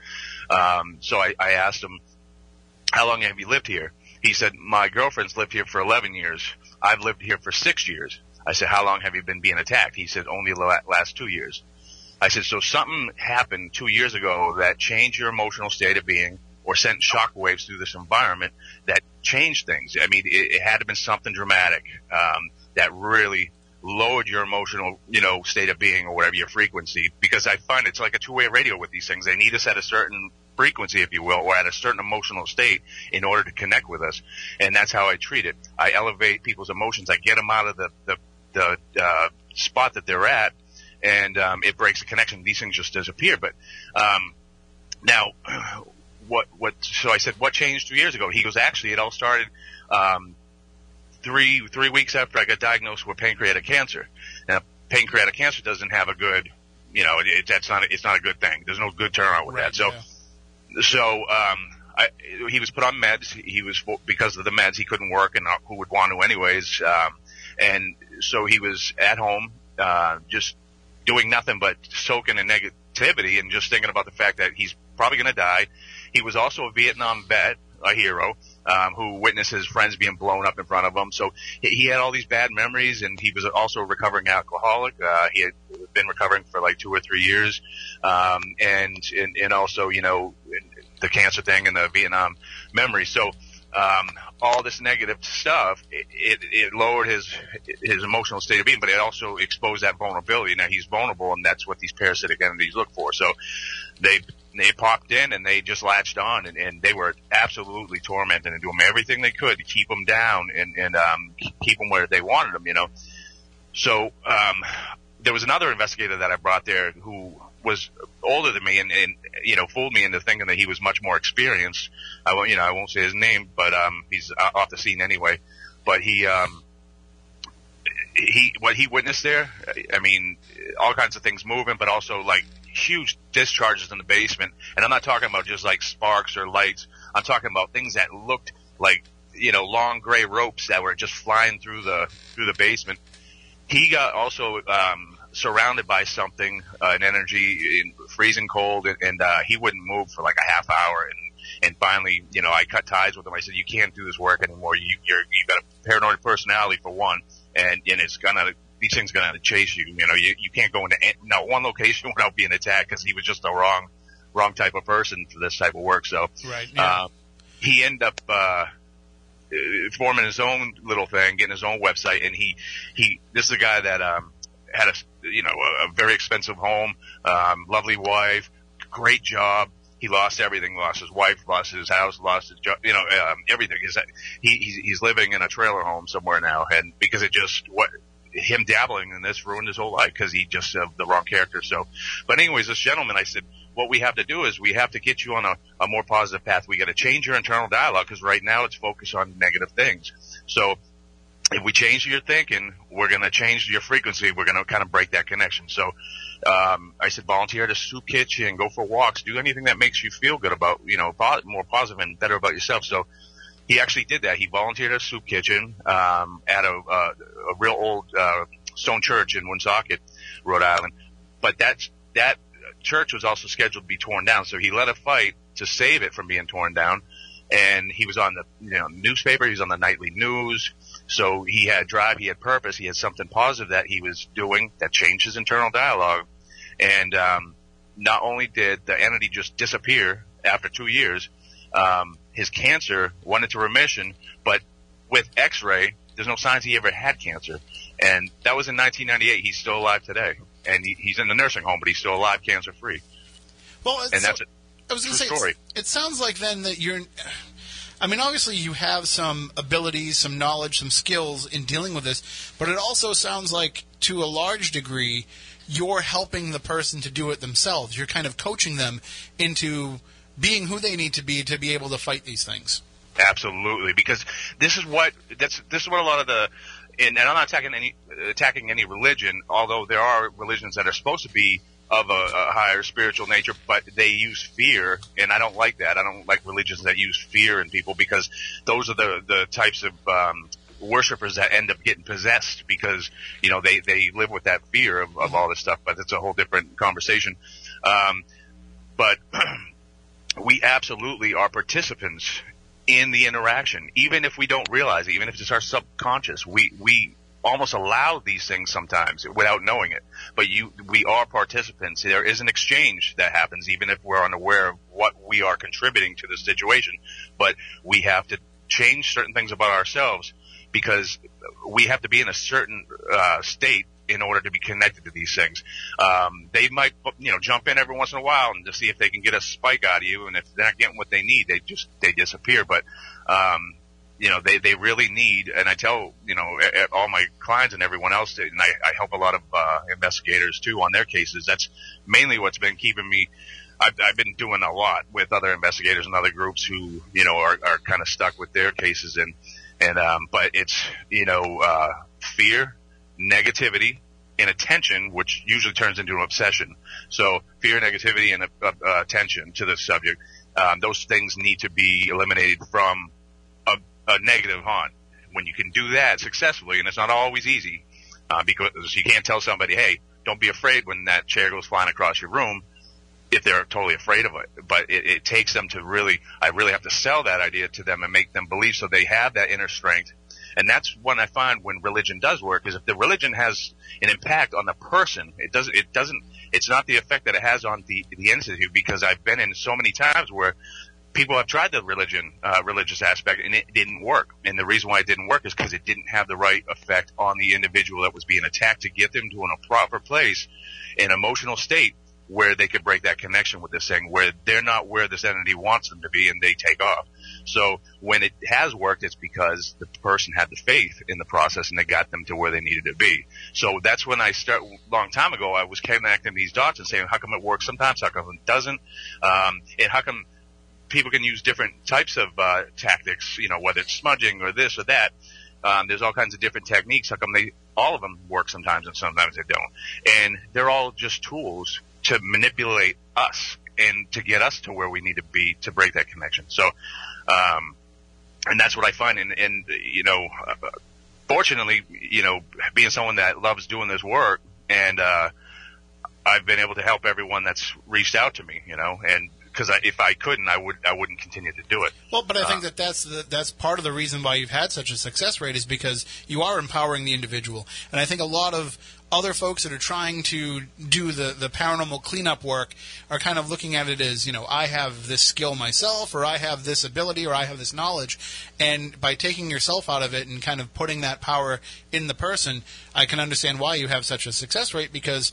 D: Um, so I, I asked him, how long have you lived here? He said, my girlfriend's lived here for 11 years. I've lived here for six years. I said, how long have you been being attacked? He said, only the la- last two years. I said, so something happened two years ago that changed your emotional state of being or sent shock waves through this environment that changed things. I mean, it, it had to have been something dramatic, um, that really lowered your emotional, you know, state of being or whatever your frequency. Because I find it's like a two-way radio with these things. They need us at a certain frequency, if you will, or at a certain emotional state in order to connect with us. And that's how I treat it. I elevate people's emotions. I get them out of the, the, the, uh, spot that they're at and, um, it breaks the connection. These things just disappear. But, um, now, what, what, so I said, what changed two years ago? He goes, actually, it all started, um, three three weeks after I got diagnosed with pancreatic cancer. Now, pancreatic cancer doesn't have a good, you know, it, that's not a, it's not a good thing. There's no good turnaround with
A: Right,
D: that. So,
A: yeah.
D: so um, I, he was put on meds. He was because of the meds he couldn't work, and who would want to anyways. Um, and so he was at home, uh, just doing nothing but soaking in negativity and just thinking about the fact that he's probably going to die. He was also a Vietnam vet, a hero, um, who witnessed his friends being blown up in front of him. So he, he had all these bad memories, and he was also a recovering alcoholic. Uh, he had been recovering for like two or three years, um, and, and and also you know the cancer thing and the Vietnam memory. So um, all this negative stuff, it, it, it lowered his his emotional state of being, but it also exposed that vulnerability. Now he's vulnerable, and that's what these parasitic entities look for. So they they popped in and they just latched on, and, and they were absolutely tormenting and doing everything they could to keep him down and and um, keep him where they wanted him. You know, so um, there was another investigator that I brought there who was older than me and, and you know fooled me into thinking that he was much more experienced. I won't you know I won't say his name, but um, he's off the scene anyway. But he um, he what he witnessed there, I mean, all kinds of things moving, but also like huge discharges in the basement. And I'm not talking about just like sparks or lights. I'm talking about things that looked like you know long gray ropes that were just flying through the through the basement. He got also um, surrounded by something, uh, an energy, freezing cold, and, and uh, he wouldn't move for like a half hour. And and finally, you know, I cut ties with him. I said, "You can't do this work anymore. You you're, you've got a paranoid personality for one, and and it's gonna." These things gonna chase you. You know, you, you can't go into not one location without being attacked because he was just the wrong, wrong type of person for this type of work. So,
A: Right. Yeah.
D: uh, he ended up uh, uh, forming his own little thing, getting his own website, and he he this is a guy that um, had a you know a, a very expensive home, um, lovely wife, great job. He lost everything. Lost his wife, lost his house, lost his job. You know um, everything. Is he he's, he's living in a trailer home somewhere now, and because it just what him dabbling in this ruined his whole life because he just uh, the wrong character. So, but anyways, this gentleman, I said, what we have to do is we have to get you on a, a more positive path. We got to change your internal dialogue because right now it's focused on negative things. So if we change your thinking, we're going to change your frequency. We're going to kind of break that connection. So, um, I said, volunteer at a soup kitchen, go for walks, do anything that makes you feel good about, you know, more positive and better about yourself. So he actually did that. He volunteered at a soup kitchen, um, at a, uh, a real old, uh, stone church in Woonsocket, Rhode Island. But that's, that church was also scheduled to be torn down. So he led a fight to save it from being torn down. And he was on the, you know, newspaper. He was on the nightly news. So he had drive, he had purpose, he had something positive that he was doing that changed his internal dialogue. And um, not only did the entity just disappear after two years, um, his cancer went into remission, but with X-ray, there's no signs he ever had cancer. And that was in 1998. He's still alive today, and he, he's in the nursing home, but he's still alive, cancer free.
A: well,
D: And
A: so-
D: that's it.
A: I was going to
D: True
A: say,
D: story.
A: it sounds like then that you're. I mean, obviously you have some abilities, some knowledge, some skills in dealing with this, but it also sounds like, to a large degree, you're helping the person to do it themselves. You're kind of coaching them into being who they need to be to be able to fight these things.
D: Absolutely, because this is what that's this is what a lot of the and, and I'm not attacking any attacking any religion, although there are religions that are supposed to be of a, a higher spiritual nature, but they use fear, and I don't like that. I don't like religions that use fear in people because those are the the types of um, worshipers that end up getting possessed because you know they they live with that fear of, of all this stuff. But it's a whole different conversation. Um, but we absolutely are participants in the interaction, even if we don't realize it, even if it's our subconscious, we, we almost allow these things sometimes without knowing it. But you, we are participants. There is an exchange that happens, even if we're unaware of what we are contributing to the situation. But we have to change certain things about ourselves because we have to be in a certain uh, state in order to be connected to these things. Um, they might, you know, jump in every once in a while and to see if they can get a spike out of you. And if they're not getting what they need, they just they disappear. But um, you know, they, they really need, and I tell, you know, all my clients and everyone else, and I, I help a lot of, uh, investigators too on their cases. That's mainly what's been keeping me, I've, I've been doing a lot with other investigators and other groups who, you know, are, are kind of stuck with their cases and, and, um, but it's, you know, uh, fear, negativity, and attention, which usually turns into an obsession. So fear, negativity, and uh, uh, attention to the subject, um, those things need to be eliminated from a negative haunt. When you can do that successfully, and it's not always easy, uh, because you can't tell somebody, hey, don't be afraid when that chair goes flying across your room if they're totally afraid of it. But it, it takes them to really, I really have to sell that idea to them and make them believe so they have that inner strength. And that's when I find when religion does work is if the religion has an impact on the person, it doesn't, it doesn't, it's not the effect that it has on the, the institute because I've been in so many times where people have tried the religion, uh, religious aspect, and it didn't work. And the reason why it didn't work is because it didn't have the right effect on the individual that was being attacked to get them to a proper place, an emotional state where they could break that connection with this thing, where they're not where this entity wants them to be, and they take off. So when it has worked, it's because the person had the faith in the process, and it got them to where they needed to be. So that's when I start. Long time ago, I was connecting these dots and saying, how come it works sometimes, how come it doesn't, um, and how come people can use different types of uh, tactics, you know, whether it's smudging or this or that. Um, there's all kinds of different techniques. How come they, all of them work sometimes and sometimes they don't? And they're all just tools to manipulate us and to get us to where we need to be to break that connection. So, um, and that's what I find. And, and you know, fortunately, you know, being someone that loves doing this work and, uh, I've been able to help everyone that's reached out to me, you know, and because if I couldn't, I would I wouldn't continue to do it.
A: Well, but I think uh, that that's the, that's part of the reason why you've had such a success rate is because you are empowering the individual, and I think a lot of other folks that are trying to do the, the paranormal cleanup work are kind of looking at it as, you know, I have this skill myself, or I have this ability, or I have this knowledge. And by taking yourself out of it and kind of putting that power in the person, I can understand why you have such a success rate because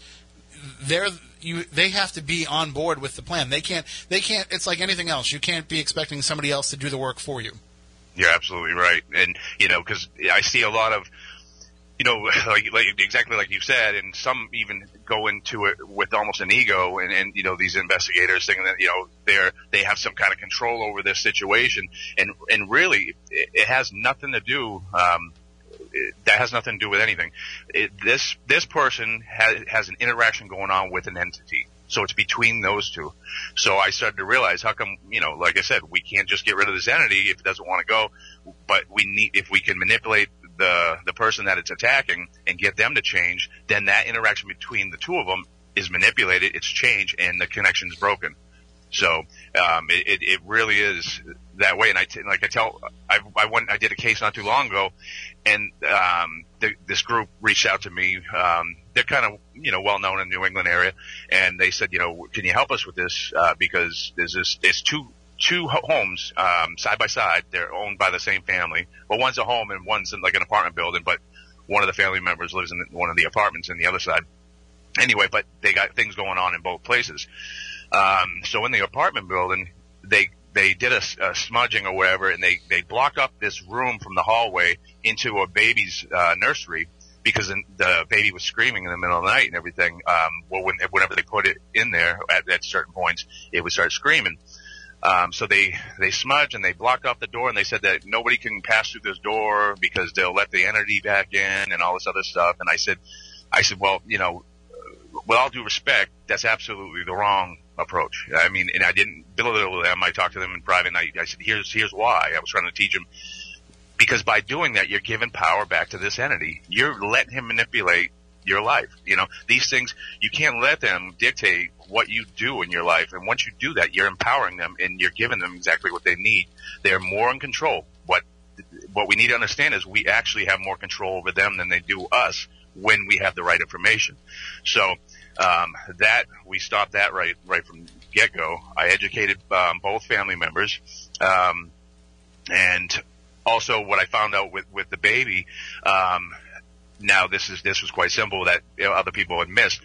A: they're you they have to be on board with the plan. They can't they can't it's like anything else. You can't be expecting somebody else to do the work for you.
D: You're absolutely right. And you know, cuz I see a lot of you know, like, like exactly like you said, and some even go into it with almost an ego, and, and you know these investigators thinking that you know they're they have some kind of control over this situation, and and really it, it has nothing to do um, that has nothing to do with anything. It, this this person has has an interaction going on with an entity. So it's between those two. So I started to realize how come, you know, like I said, we can't just get rid of this entity if it doesn't want to go, but we need, if we can manipulate the, the person that it's attacking and get them to change, then that interaction between the two of them is manipulated, it's changed, and the connection's broken. So, um, it, it, really is that way. And I, t- like I tell, I, I went, I did a case not too long ago and um, the, this group reached out to me. Um, they're kind of you know well known in the New England area, and they said, you know, can you help us with this uh, because there's this it's two two homes um, side by side. They're owned by the same family. Well, one's a home and one's in like an apartment building, but one of the family members lives in one of the apartments in the other side. Anyway, but they got things going on in both places. Um, so in the apartment building, they they did a, a smudging or whatever, and they they blocked up this room from the hallway into a baby's uh, nursery because the baby was screaming in the middle of the night and everything. Um, well, when, whenever they put it in there at, at certain points, it would start screaming. Um, so they they smudged and they blocked off the door and they said that nobody can pass through this door because they'll let the entity back in and all this other stuff. And I said, I said, well, you know, with all due respect, that's absolutely the wrong approach. I mean, and I didn't belittle them. I talked to them in private. And I, I said, "Here's here's why." I was trying to teach them because by doing that, you're giving power back to this entity. You're letting him manipulate your life. You know, these things you can't let them dictate what you do in your life. And once you do that, you're empowering them and you're giving them exactly what they need. They're more in control. What what we need to understand is we actually have more control over them than they do us when we have the right information. So um, that we stopped that right right from get go. I educated um, both family members, um, and also what I found out with with the baby. Um, now this is this was quite simple that you know, other people had missed.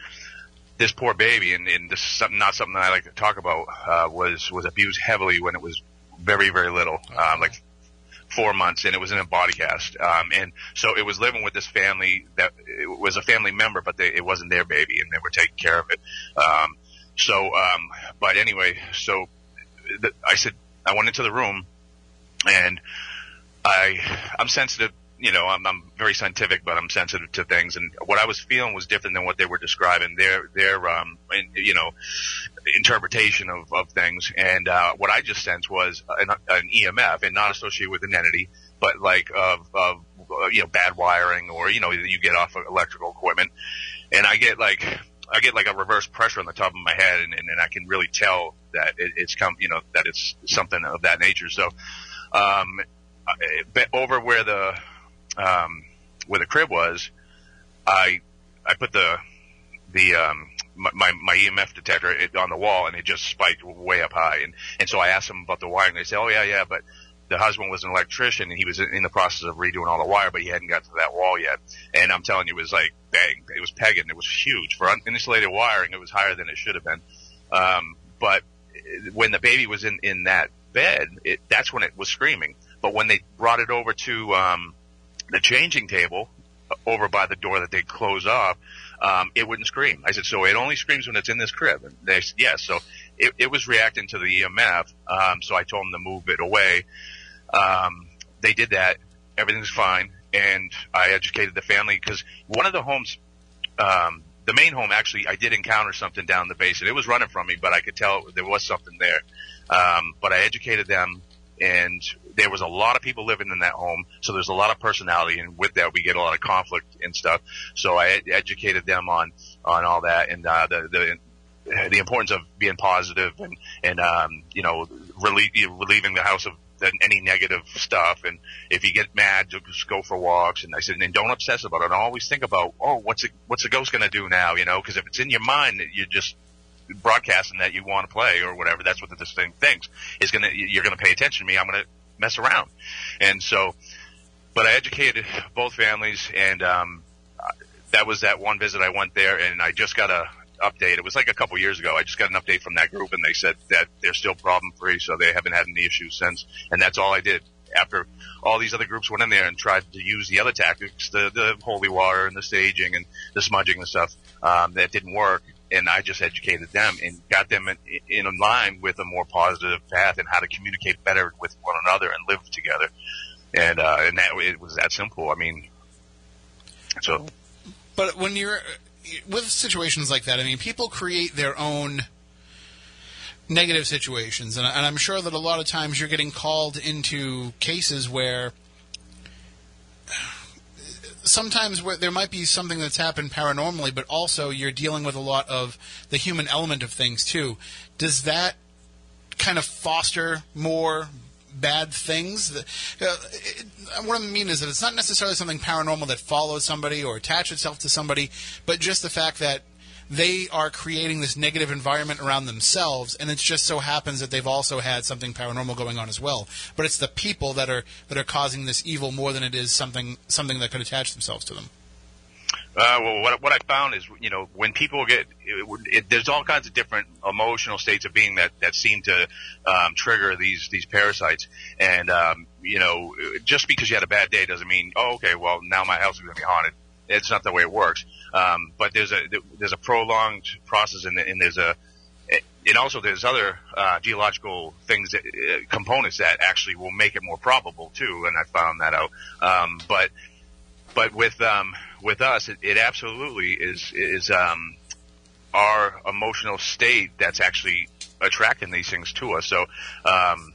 D: This poor baby, and, and this is something, not something that I like to talk about, uh, was was abused heavily when it was very very little, um, like four months, and it was in a body cast. Um, and so it was living with this family that it was a family member, but they, it wasn't their baby, and they were taking care of it. Um, so, um, but anyway, so th- I said I went into the room, and I I'm sensitive. You know, I'm, I'm very scientific, but I'm sensitive to things, and what I was feeling was different than what they were describing. Their their um, in, you know, interpretation of, of things. And uh, what I just sensed was an, an EMF, and not associated with an entity, but like of, of uh, you know bad wiring or you know you get off of electrical equipment. And I get like I get like a reverse pressure on the top of my head, and, and, and I can really tell that it, it's come you know that it's something of that nature. So um, over where the um, where the crib was, I I put the the um, my, my EMF detector on the wall and it just spiked way up high. And, and so I asked them about the wiring. They said, oh yeah, yeah, but the husband was an electrician and he was in the process of redoing all the wire, but he hadn't got to that wall yet. And I'm telling you, it was like, bang, it was pegging. It was huge for uninsulated wiring. It was higher than it should have been. Um, but when the baby was in, in that bed, it, that's when it was screaming. But when they brought it over to, um, the changing table over by the door that they close off, um, it wouldn't scream. I said, so it only screams when it's in this crib. And they said, yes. So it, it was reacting to the EMF. Um, so I told them to move it away. Um, they did that. Everything's fine. And I educated the family because one of the homes, um, the main home actually, I did encounter something down the basement. It was running from me, but I could tell there was something there. Um, but I educated them and there was a lot of people living in that home, so there's a lot of personality, and with that we get a lot of conflict and stuff. So I ed- educated them on on all that and uh, the the the importance of being positive and and um, you know relieve, relieving the house of any negative stuff. And if you get mad, just go for walks. And I said, and don't obsess about it. Always think about, oh, what's it, what's the ghost going to do now? You know, because if it's in your mind, that you're just broadcasting that you want to play or whatever. That's what this thing thinks is going to. You're going to pay attention to me. I'm going to mess around. And so, but I educated both families, and um, that was that one visit I went there, and I just got a update. It was like a couple years ago. I just got an update from that group, and they said that they're still problem free, so they haven't had any issues since. And that's all I did. After all these other groups went in there and tried to use the other tactics, the the holy water and the staging and the smudging and stuff, um, that didn't work and I just educated them and got them in, in line with a more positive path and how to communicate better with one another and live together. And, uh, and that, it was that simple. I mean, so.
A: But when you're, with situations like that, I mean, people create their own negative situations. And, and I'm sure that a lot of times you're getting called into cases where sometimes where there might be something that's happened paranormally, but also you're dealing with a lot of the human element of things too. Does that kind of foster more bad things? Uh, it, what I mean is that it's not necessarily something paranormal that follows somebody or attach itself to somebody, but just the fact that they are creating this negative environment around themselves, and it just so happens that they've also had something paranormal going on as well. But it's the people that are that are causing this evil more than it is something something that could attach themselves to them.
D: Uh, well, what, what I found is, you know, when people get, it, it, there's all kinds of different emotional states of being that, that seem to, um, trigger these, these parasites. And, um, you know, just because you had a bad day doesn't mean, oh, okay, well, now my house is going to be haunted. It's not the way it works. Um, but there's a there's a prolonged process, and, and there's a and also there's other uh, geological things, that, uh, components that actually will make it more probable too. And I found that out. Um, but but with um, with us, it, it absolutely is is um, our emotional state that's actually attracting these things to us. So um,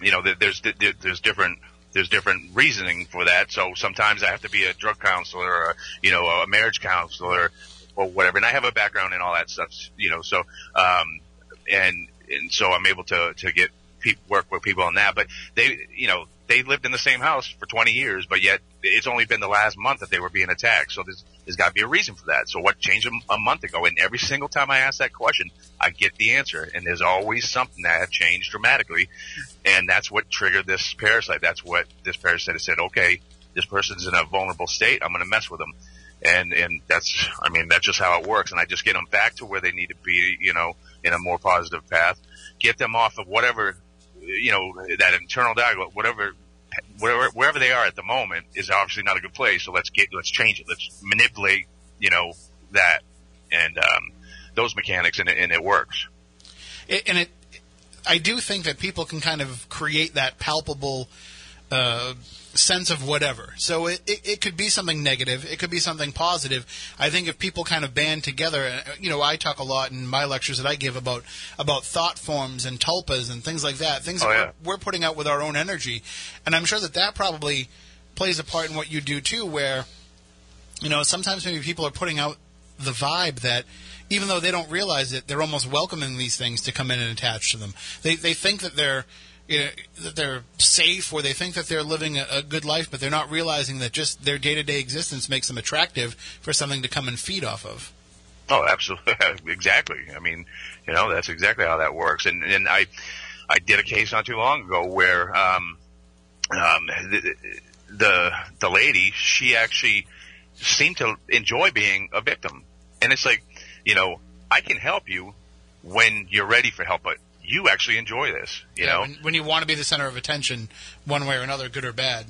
D: you know, there's there's different there's different reasoning for that. So sometimes I have to be a drug counselor or, you know, a marriage counselor or whatever. And I have a background in all that stuff, you know, so, um, and, and so I'm able to, to get people, work with people on that. But they, you know, they lived in the same house for 20 years, but yet it's only been the last month that they were being attacked. So there's, there's got to be a reason for that. So what changed a, a month ago? And every single time I ask that question, I get the answer. And there's always something that had changed dramatically. And that's what triggered this parasite. That's what this parasite said, okay, this person's in a vulnerable state. I'm going to mess with them. And, and that's, I mean, that's just how it works. And I just get them back to where they need to be, you know, in a more positive path, get them off of whatever, you know, that internal dialogue, whatever, wherever, wherever they are at the moment is obviously not a good place. So let's get, let's change it. Let's manipulate, you know, that and, um, those mechanics and it, and it works.
A: And it, I do think that people can kind of create that palpable, uh, sense of whatever. So it, it, it, could be something negative. It could be something positive. I think if people kind of band together, uh, you know, I talk a lot in my lectures that I give about about thought forms and tulpas and things like that, things
D: oh,
A: that
D: yeah.
A: we're, we're putting out with our own energy. And I'm sure that that probably plays a part in what you do too, where, you know, sometimes maybe people are putting out the vibe that even though they don't realize it, they're almost welcoming these things to come in and attach to them. They, they think that they're you know, that they're safe or they think that they're living a, a good life, but they're not realizing that just their day to day existence makes them attractive for something to come and feed off of.
D: Oh, absolutely, exactly. I mean, you know, that's exactly how that works. And and I, I did a case not too long ago where um, um, the, the the lady she actually seemed to enjoy being a victim, and it's like, you know, I can help you when you're ready for help, but you actually enjoy this, you
A: yeah,
D: know?
A: When, when, you want to be the center of attention, one way or another, good or bad.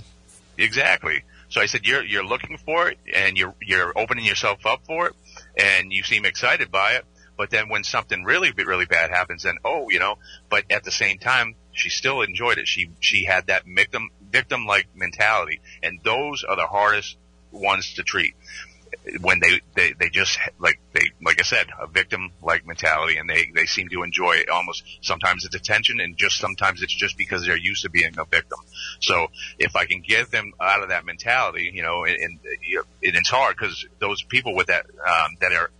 D: Exactly. So I said, you're, you're looking for it and you're, you're opening yourself up for it and you seem excited by it. But then when something really, really bad happens, then, oh, you know, but at the same time, she still enjoyed it. She, she had that victim, victim-like mentality. And those are the hardest ones to treat when they, they, they just like they like I said a victim like mentality and they they seem to enjoy it almost sometimes it's attention and just sometimes it's just because they're used to being a victim. So if I can get them out of that mentality you know and, and, and it's hard because those people with that um, that are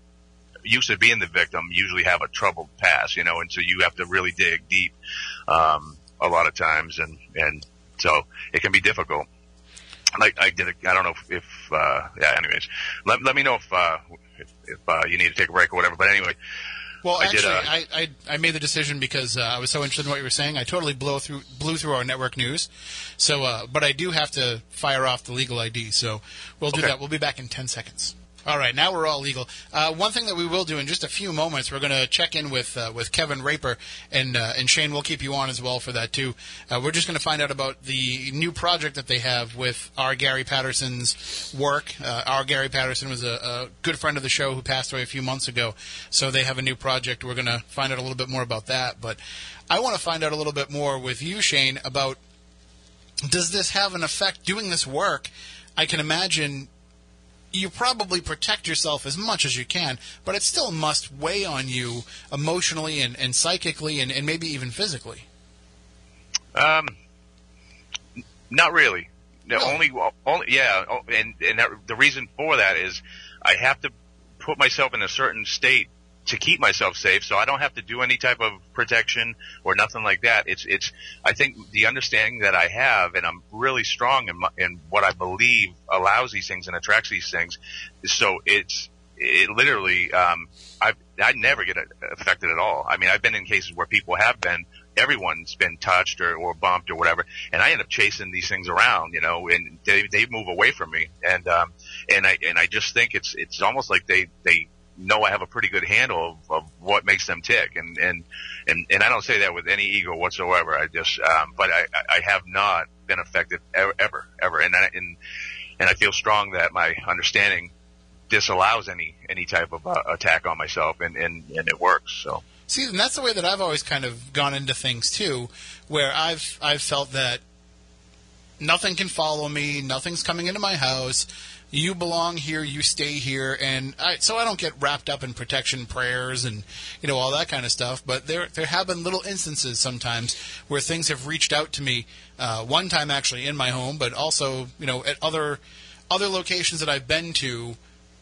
D: used to being the victim usually have a troubled past you know and so you have to really dig deep um, a lot of times and and so it can be difficult like I did. I don't know if, if uh, yeah. Anyways, let, let me know if uh, if, if uh, you need to take a break or whatever. But anyway,
A: well,
D: I
A: actually,
D: did, uh,
A: I, I I made the decision because uh, I was so interested in what you were saying. I totally blew through blew through our network news. So, uh, but I do have to fire off the legal ID. So we'll do
D: Okay.
A: that. We'll be back in ten seconds. All right, now we're all legal. Uh, one thing that we will do in just a few moments, we're going to check in with uh, with Kevin Raper and uh, and Shane. We'll keep you on as well for that too. Uh, we're just going to find out about the new project that they have with R. Gary Patterson's work. Uh, our Gary Patterson was a, a good friend of the show who passed away a few months ago, so they have a new project. We're going to find out a little bit more about that. But I want to find out a little bit more with you, Shane, about does this have an effect doing this work? I can imagine you probably protect yourself as much as you can, but it still must weigh on you emotionally and, and psychically and, and maybe even physically.
D: um, not really. No, only only yeah. oh, And and that, the reason for that is I have to put myself in a certain state to keep myself safe, so I don't have to do any type of protection or nothing like that. It's it's. I think the understanding that I have, and I'm really strong in, my, in what I believe allows these things and attracts these things. So it's it literally. Um, I I never get affected at all. I mean, I've been in cases where people have been. Everyone's been touched or, or bumped or whatever, and I end up chasing these things around, you know, and they they move away from me, and um, and I and I just think it's it's almost like they they know I have a pretty good handle of, of what makes them tick, and and and and I don't say that with any ego whatsoever. I just, um, but I I have not been affected ever ever, ever. and I, and and I feel strong that my understanding disallows any any type of uh, attack on myself, and and and it works. So
A: See, and that's the way that I've always kind of gone into things too, where I've I've felt that nothing can follow me, nothing's coming into my house. You belong here, you stay here, and I, so I don't get wrapped up in protection prayers and you know all that kind of stuff. But there there have been little instances sometimes where things have reached out to me. Uh, one time actually in my home, but also you know at other other locations that I've been to,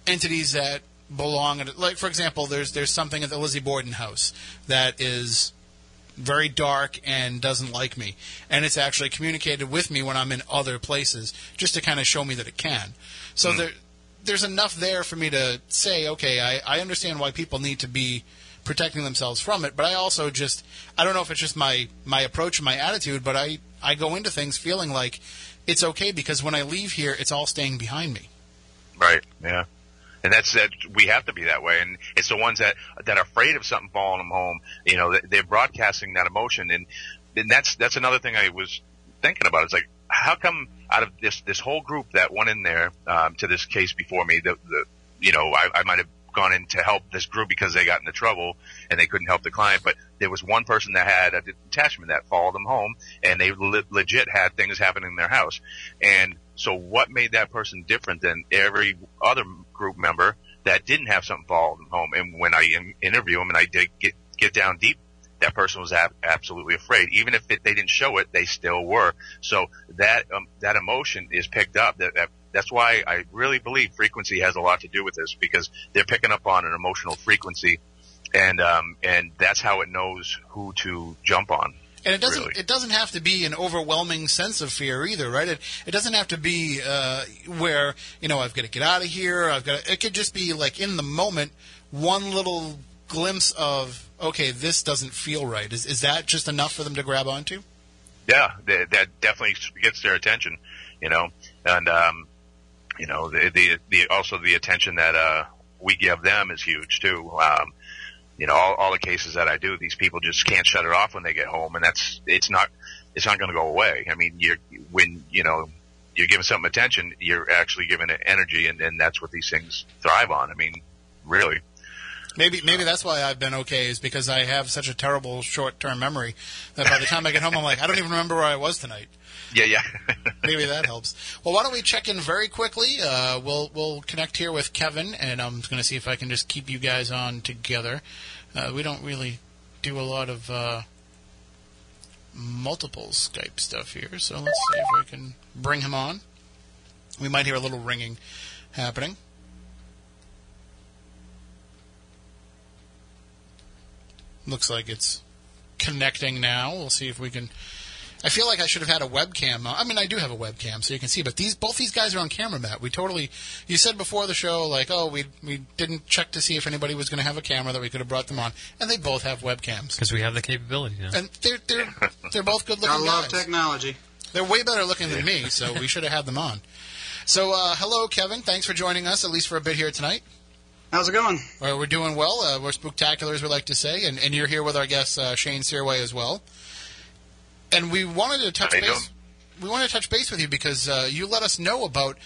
A: entities that belong like for example there's there's something at the Lizzie Borden house that is very dark and doesn't like me, and it's actually communicated with me when I'm in other places, just to kind of show me that it can. So hmm. there, there's enough there for me to say, okay, I, I understand why people need to be protecting themselves from it, but I also just, I don't know if it's just my my approach and my attitude, but I I go into things feeling like it's okay because when I leave here, it's all staying behind me.
D: Right. Yeah. And that's that. We have to be that way, and it's the ones that that are afraid of something falling them home. You know, they're broadcasting that emotion, and and that's that's another thing I was thinking about. It's like, how come out of this this whole group that went in there um, to this case before me, the, the you know, I, I might have gone in to help this group because they got into trouble and they couldn't help the client, but there was one person that had a detachment that followed them home, and they le- legit had things happening in their house, and so what made that person different than every other group member that didn't have something follow them home? And when I in- interview them and I did get, get down deep, that person was ab- absolutely afraid. Even if it, they didn't show it, they still were. So that, um, that emotion is picked up. That, that, that's why I really believe frequency has a lot to do with this because they're picking up on an emotional frequency and, um, and that's how it knows who to jump on.
A: And it doesn't
D: Really.
A: it doesn't have to be an overwhelming sense of fear either, right? It it doesn't have to be uh, where you know I've got to get out of here. I've got to, it could just be like in the moment, one little glimpse of okay, this doesn't feel right. Is is that just enough for them to grab onto?
D: Yeah, that, that definitely gets their attention, you know, and um, you know the, the the also the attention that uh we give them is huge too. Um, you know, all, all the cases that I do, these people just can't shut it off when they get home, and that's it's not it's not going to go away. I mean, you're when you know you're giving something attention, you're actually giving it energy, and, and that's what these things thrive on. I mean, really.
A: Maybe maybe that's why I've been okay is because I have such a terrible short term memory that by the time I get home I'm like I don't even remember where I was tonight.
D: Yeah, yeah.
A: Maybe that helps. Well, why don't we check in very quickly? Uh, we'll we'll connect here with Kevin, and I'm going to see if I can just keep you guys on together. Uh, we don't really do a lot of uh, multiple Skype stuff here, so let's see if I can bring him on. We might hear a little ringing happening. Looks like it's connecting now. We'll see if we can. I feel like I should have had a webcam. I mean, I do have a webcam, so you can see. But these both these guys are on camera, Matt. We totally. You said before the show, like, oh, we we didn't check to see if anybody was going to have a camera that we could have brought them on, and they both have webcams,
B: because we have the capability now.
A: and they're they're they're both good looking.
E: I love
A: guys.
E: technology.
A: They're way better looking than me, so we should have had them on. So, uh, hello, Kevin. Thanks for joining us, at least for a bit here tonight.
E: How's it going?
A: Well, we're doing well. Uh, we're spectacular, as we like to say, and, and you're here with our guest uh, Shane Sirois as well. And we wanted to touch
D: How
A: base.
D: doing?
A: We wanted to touch base with you because uh, you let us know about.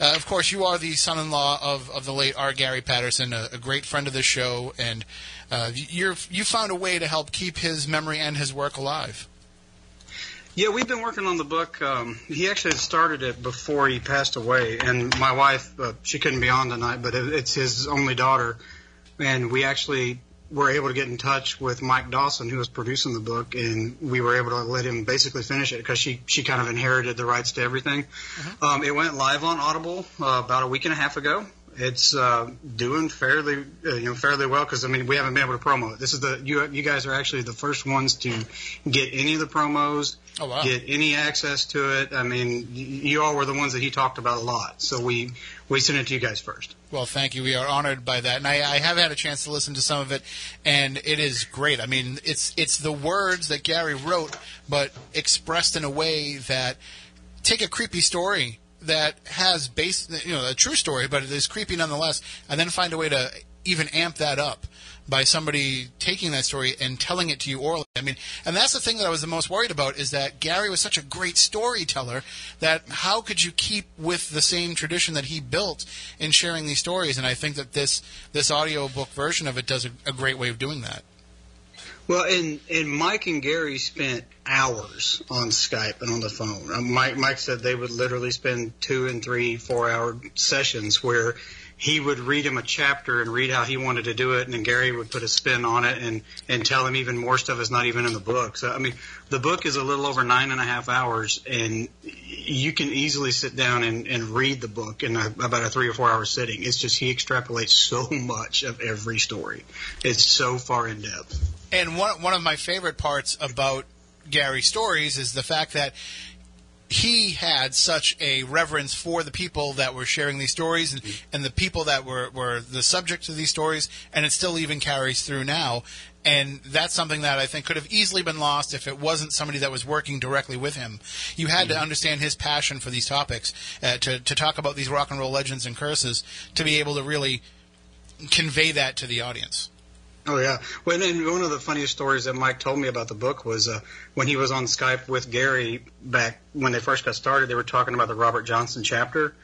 A: Uh, of course, you are the son-in-law of, of the late R. Gary Patterson, a, a great friend of the show, and uh, you're you found a way to help keep his memory and his work alive.
E: Yeah, we've been working on the book. Um, he actually had started it before he passed away, and my wife, uh, she couldn't be on tonight, but it, it's his only daughter, and we actually were able to get in touch with Mike Dawson, who was producing the book, and we were able to let him basically finish it because she she kind of inherited the rights to everything. Um, it went live on Audible uh, about a week and a half ago. It's uh, doing fairly, uh, you know, fairly well because I mean we haven't been able to promo it. This is the you you guys are actually the first ones to get any of the promos,
A: Oh wow!
E: get any access to it. I mean, you all were the ones that he talked about a lot, so we we sent it to you guys first.
A: Well, thank you. We are honored by that, and I, I have had a chance to listen to some of it, and it is great. I mean, it's it's the words that Gary wrote, but expressed in a way that take a creepy story that has base, you know, a true story, but it is creepy nonetheless, and then find a way to even amp that up by somebody taking that story and telling it to you orally. I mean, and that's the thing that I was the most worried about is that Gary was such a great storyteller that how could you keep with the same tradition that he built in sharing these stories? And I think that this this audiobook version of it does a, a great way of doing that.
E: Well, and and Mike and Gary spent hours on Skype and on the phone. Uh, Mike Mike said they would literally spend two and three, four hour sessions where he would read him a chapter and read how he wanted to do it, and then Gary would put a spin on it and and tell him even more stuff that's not even in the book. So I mean, the book is a little over nine and a half hours, and you can easily sit down and, and read the book in a, about a three or four hour sitting. It's just he extrapolates so much of every story. It's so far in depth.
A: And one one of my favorite parts about Gary's stories is the fact that he had such a reverence for the people that were sharing these stories and, and the people that were, were the subject of these stories, and it still even carries through now. And that's something that I think could have easily been lost if it wasn't somebody that was working directly with him. You had to understand his passion for these topics, uh, to, to talk about these rock and roll legends and curses, to be able to really convey that to the audience.
E: Oh yeah. Well, and one of the funniest stories that Mike told me about the book was uh, when he was on Skype with Gary back when they first got started. They were talking about the Robert Johnson chapter,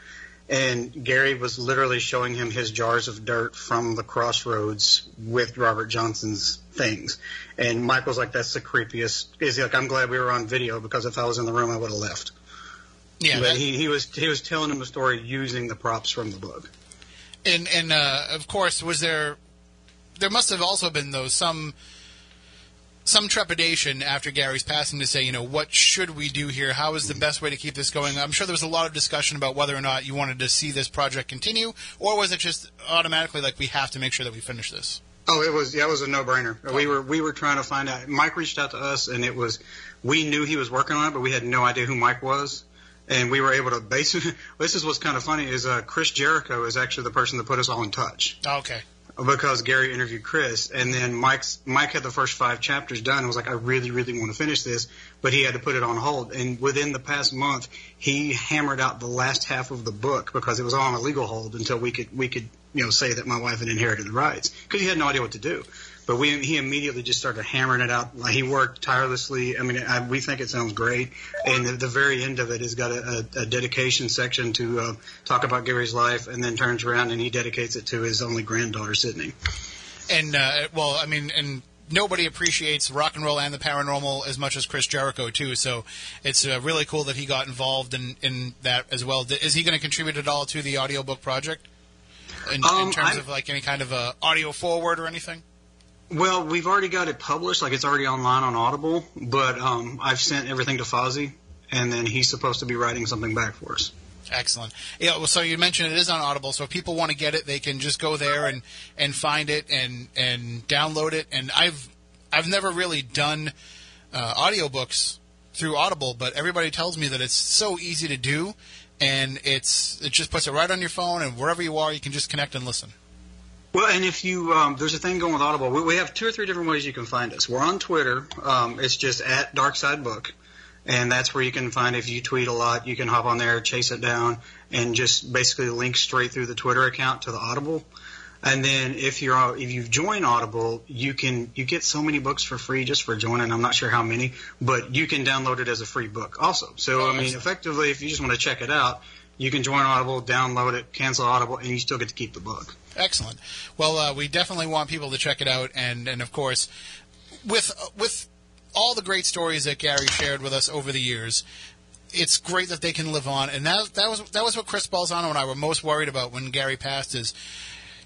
E: and Gary was literally showing him his jars of dirt from the crossroads with Robert Johnson's things. And Mike was like, "That's the creepiest." Is like, "I'm glad we were on video because if I was in the room, I would have left."
A: Yeah,
E: but he, he was he was telling him a story using the props from the book.
A: and and uh, of course, was there? There must have also been though some some trepidation after Gary's passing to say, you know, what should we do here? How is the best way to keep this going? I'm sure there was a lot of discussion about whether or not you wanted to see this project continue, or was it just automatically like we have to make sure that we finish this?
E: Oh, it was yeah, it was a no-brainer. We were we were trying to find out. Mike reached out to us, and it was we knew he was working on it, but we had no idea who Mike was, and we were able to basically. This is what's kind of funny is uh, Chris Jericho is actually the person that put us all in touch
A: Okay.
E: Because Gary interviewed Chris, and then Mike's Mike had the first five chapters done. and was like, I really, really want to finish this, but he had to put it on hold. And within the past month, he hammered out the last half of the book because it was on a legal hold until we could we could you know say that my wife had inherited the rights because he had no idea what to do. But we he immediately just started hammering it out. He worked tirelessly. I mean, I, we think it sounds great. And the, the very end of it has got a, a, a dedication section to uh, talk about Gary's life, and then turns around and he dedicates it to his only granddaughter, Sydney.
A: And uh, well, I mean, and nobody appreciates rock and roll and the paranormal as much as Chris Jericho too. So it's uh, really cool that he got involved in in that as well. Is he going to contribute at all to the audiobook project? In, in
E: Um,
A: terms
E: I-
A: of like any kind of uh, audio forward or anything?
E: Well, we've already got it published, like it's already online on Audible. But um, I've sent everything to Fozzie, and then he's supposed to be writing something back for us.
A: Excellent. Yeah. Well, so you mentioned it is on Audible. So if people want to get it, they can just go there and and find it and and download it. And I've I've never really done uh, audiobooks through Audible, but everybody tells me that it's so easy to do, and it's it just puts it right on your phone, and wherever you are, you can just connect and listen.
E: Well, and if you um, there's a thing going with Audible. We, we have two or three different ways you can find us. We're on Twitter. Um, it's just at Darkside Book, and that's where you can find. If you tweet a lot, you can hop on there, chase it down, and just basically link straight through the Twitter account to the Audible. And then if you're if you've joined Audible, you can you get so many books for free just for joining. I'm not sure how many, but you can download it as a free book also. So
A: Oh,
E: I mean, effectively, if you just want to check it out, you can join Audible, download it, cancel Audible, and you still get to keep the book.
A: Excellent. Well, uh, we definitely want people to check it out, and and of course, with with all the great stories that Gary shared with us over the years, it's great that they can live on. And that that was that was what Chris Balzano and I were most worried about when Gary passed. Is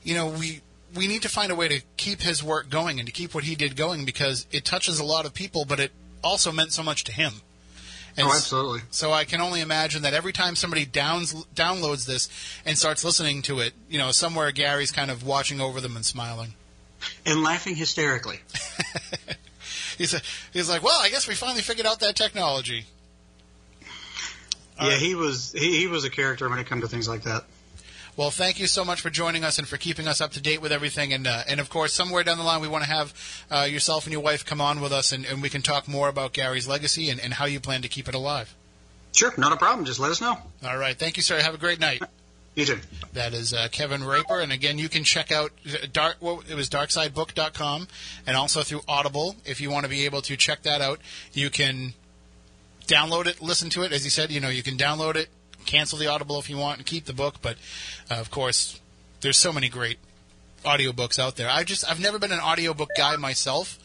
A: you know we. We need to find a way to keep his work going and to keep what he did going because it touches a lot of people, but it also meant so much to him. And
E: oh, absolutely.
A: so I can only imagine that every time somebody downs, downloads this and starts listening to it, you know, somewhere Gary's kind of watching over them and smiling.
E: And laughing hysterically.
A: He's, he's like, well, I guess we finally figured out that technology.
E: Yeah,
A: right.
E: he was he, he was a character when it comes to things like that.
A: Well, thank you so much for joining us and for keeping us up to date with everything. And uh, and of course, somewhere down the line, we want to have uh, yourself and your wife come on with us, and, and we can talk more about Gary's legacy and, and how you plan to keep it alive.
E: Sure, not a problem. Just let us know.
A: All right, thank you, sir. Have a great night.
E: You too.
A: That is uh, Kevin Raper, and again, you can check out uh, dark. Well, it was darksidebook.com, and also through Audible. If you want to be able to check that out, you can download it, listen to it. As you said, you know, you can download it, cancel the Audible if you want, and keep the book. But uh, of course, there's so many great audiobooks out there. I just I've never been an audiobook guy myself.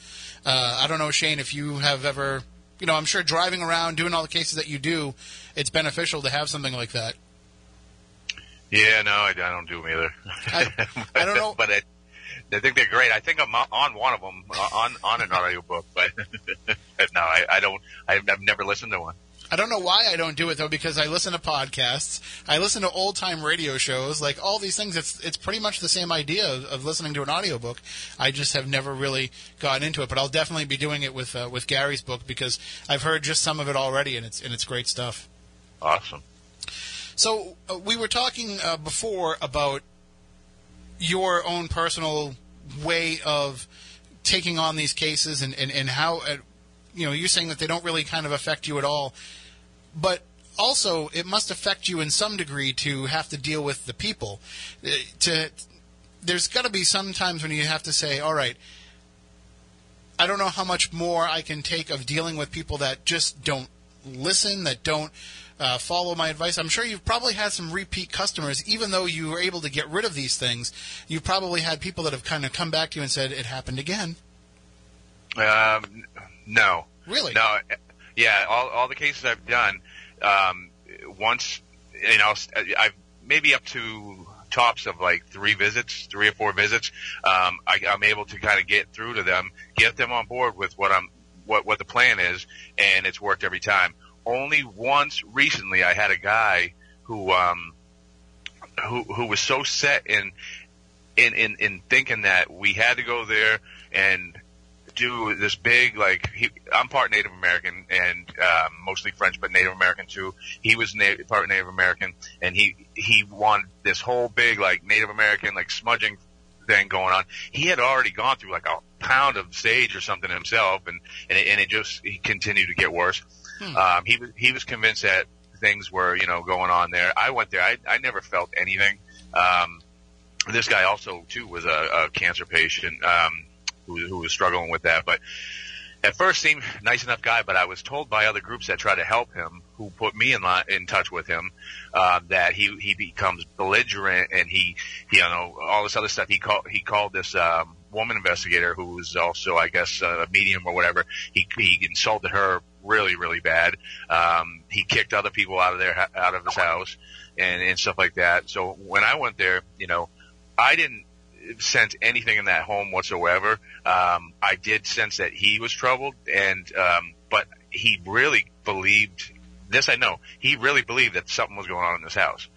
A: Uh, I don't know, Shane, if you have ever. You know, I'm sure driving around, doing all the cases that you do, it's beneficial to have something like that.
D: Yeah, no, I, I don't do them either.
A: I- I don't know.
D: but I, I think they're great. I think I'm on- on one of them on on an audiobook, but but no, I, I don't. I've, I've never listened to one.
A: I don't know why I don't do it though, because I listen to podcasts, I listen to old time radio shows, like all these things. It's it's pretty much the same idea of, of listening to an audiobook. I just have never really gotten into it, but I'll definitely be doing it with uh, with Gary's book because I've heard just some of it already, and it's and it's great stuff.
D: Awesome.
A: So uh, we were talking uh, before about your own personal way of taking on these cases and, and, and how, uh, you know, you're saying that they don't really kind of affect you at all. But also, it must affect you in some degree to have to deal with the people. Uh, to There's got to be some times when you have to say, all right, I don't know how much more I can take of dealing with people that just don't listen, that don't uh, follow my advice. I'm sure you've probably had some repeat customers, even though you were able to get rid of these things. You've probably had people that have kind of come back to you and said it happened again.
D: Um, no.
A: Really?
D: No. Yeah. All, all the cases I've done, um, once, you know, I've maybe up to tops of like three visits, three or four visits. Um, I, I'm able to kind of get through to them, get them on board with what I'm, what, what the plan is, and it's worked every time. Only once recently I had a guy who, um, who, who was so set in, in, in, in thinking that we had to go there and do this big like he, I'm part Native American and um, mostly French, but Native American too. He was na- part Native American, and he he wanted this whole big like Native American like smudging thing going on. He had already gone through like a pound of sage or something himself, and and it, and it just he continued to get worse. Hmm. Um, he was he was convinced that things were you know going on there. I went there. I I never felt anything. Um, this guy also too was a, a cancer patient. Um, who, who was struggling with that. But at first seemed nice enough guy, but I was told by other groups that try to help him, who put me in line, in touch with him, uh, that he he becomes belligerent and he, he you know all this other stuff. He called he called this um, woman investigator who was also I guess a medium or whatever. He he insulted her really really bad. Um, he kicked other people out of their out of his house and and stuff like that. So when I went there, you know, I didn't sense anything in that home whatsoever. Um, I did sense that he was troubled, and um, but he really believed this. I know he really believed that something was going on in this house.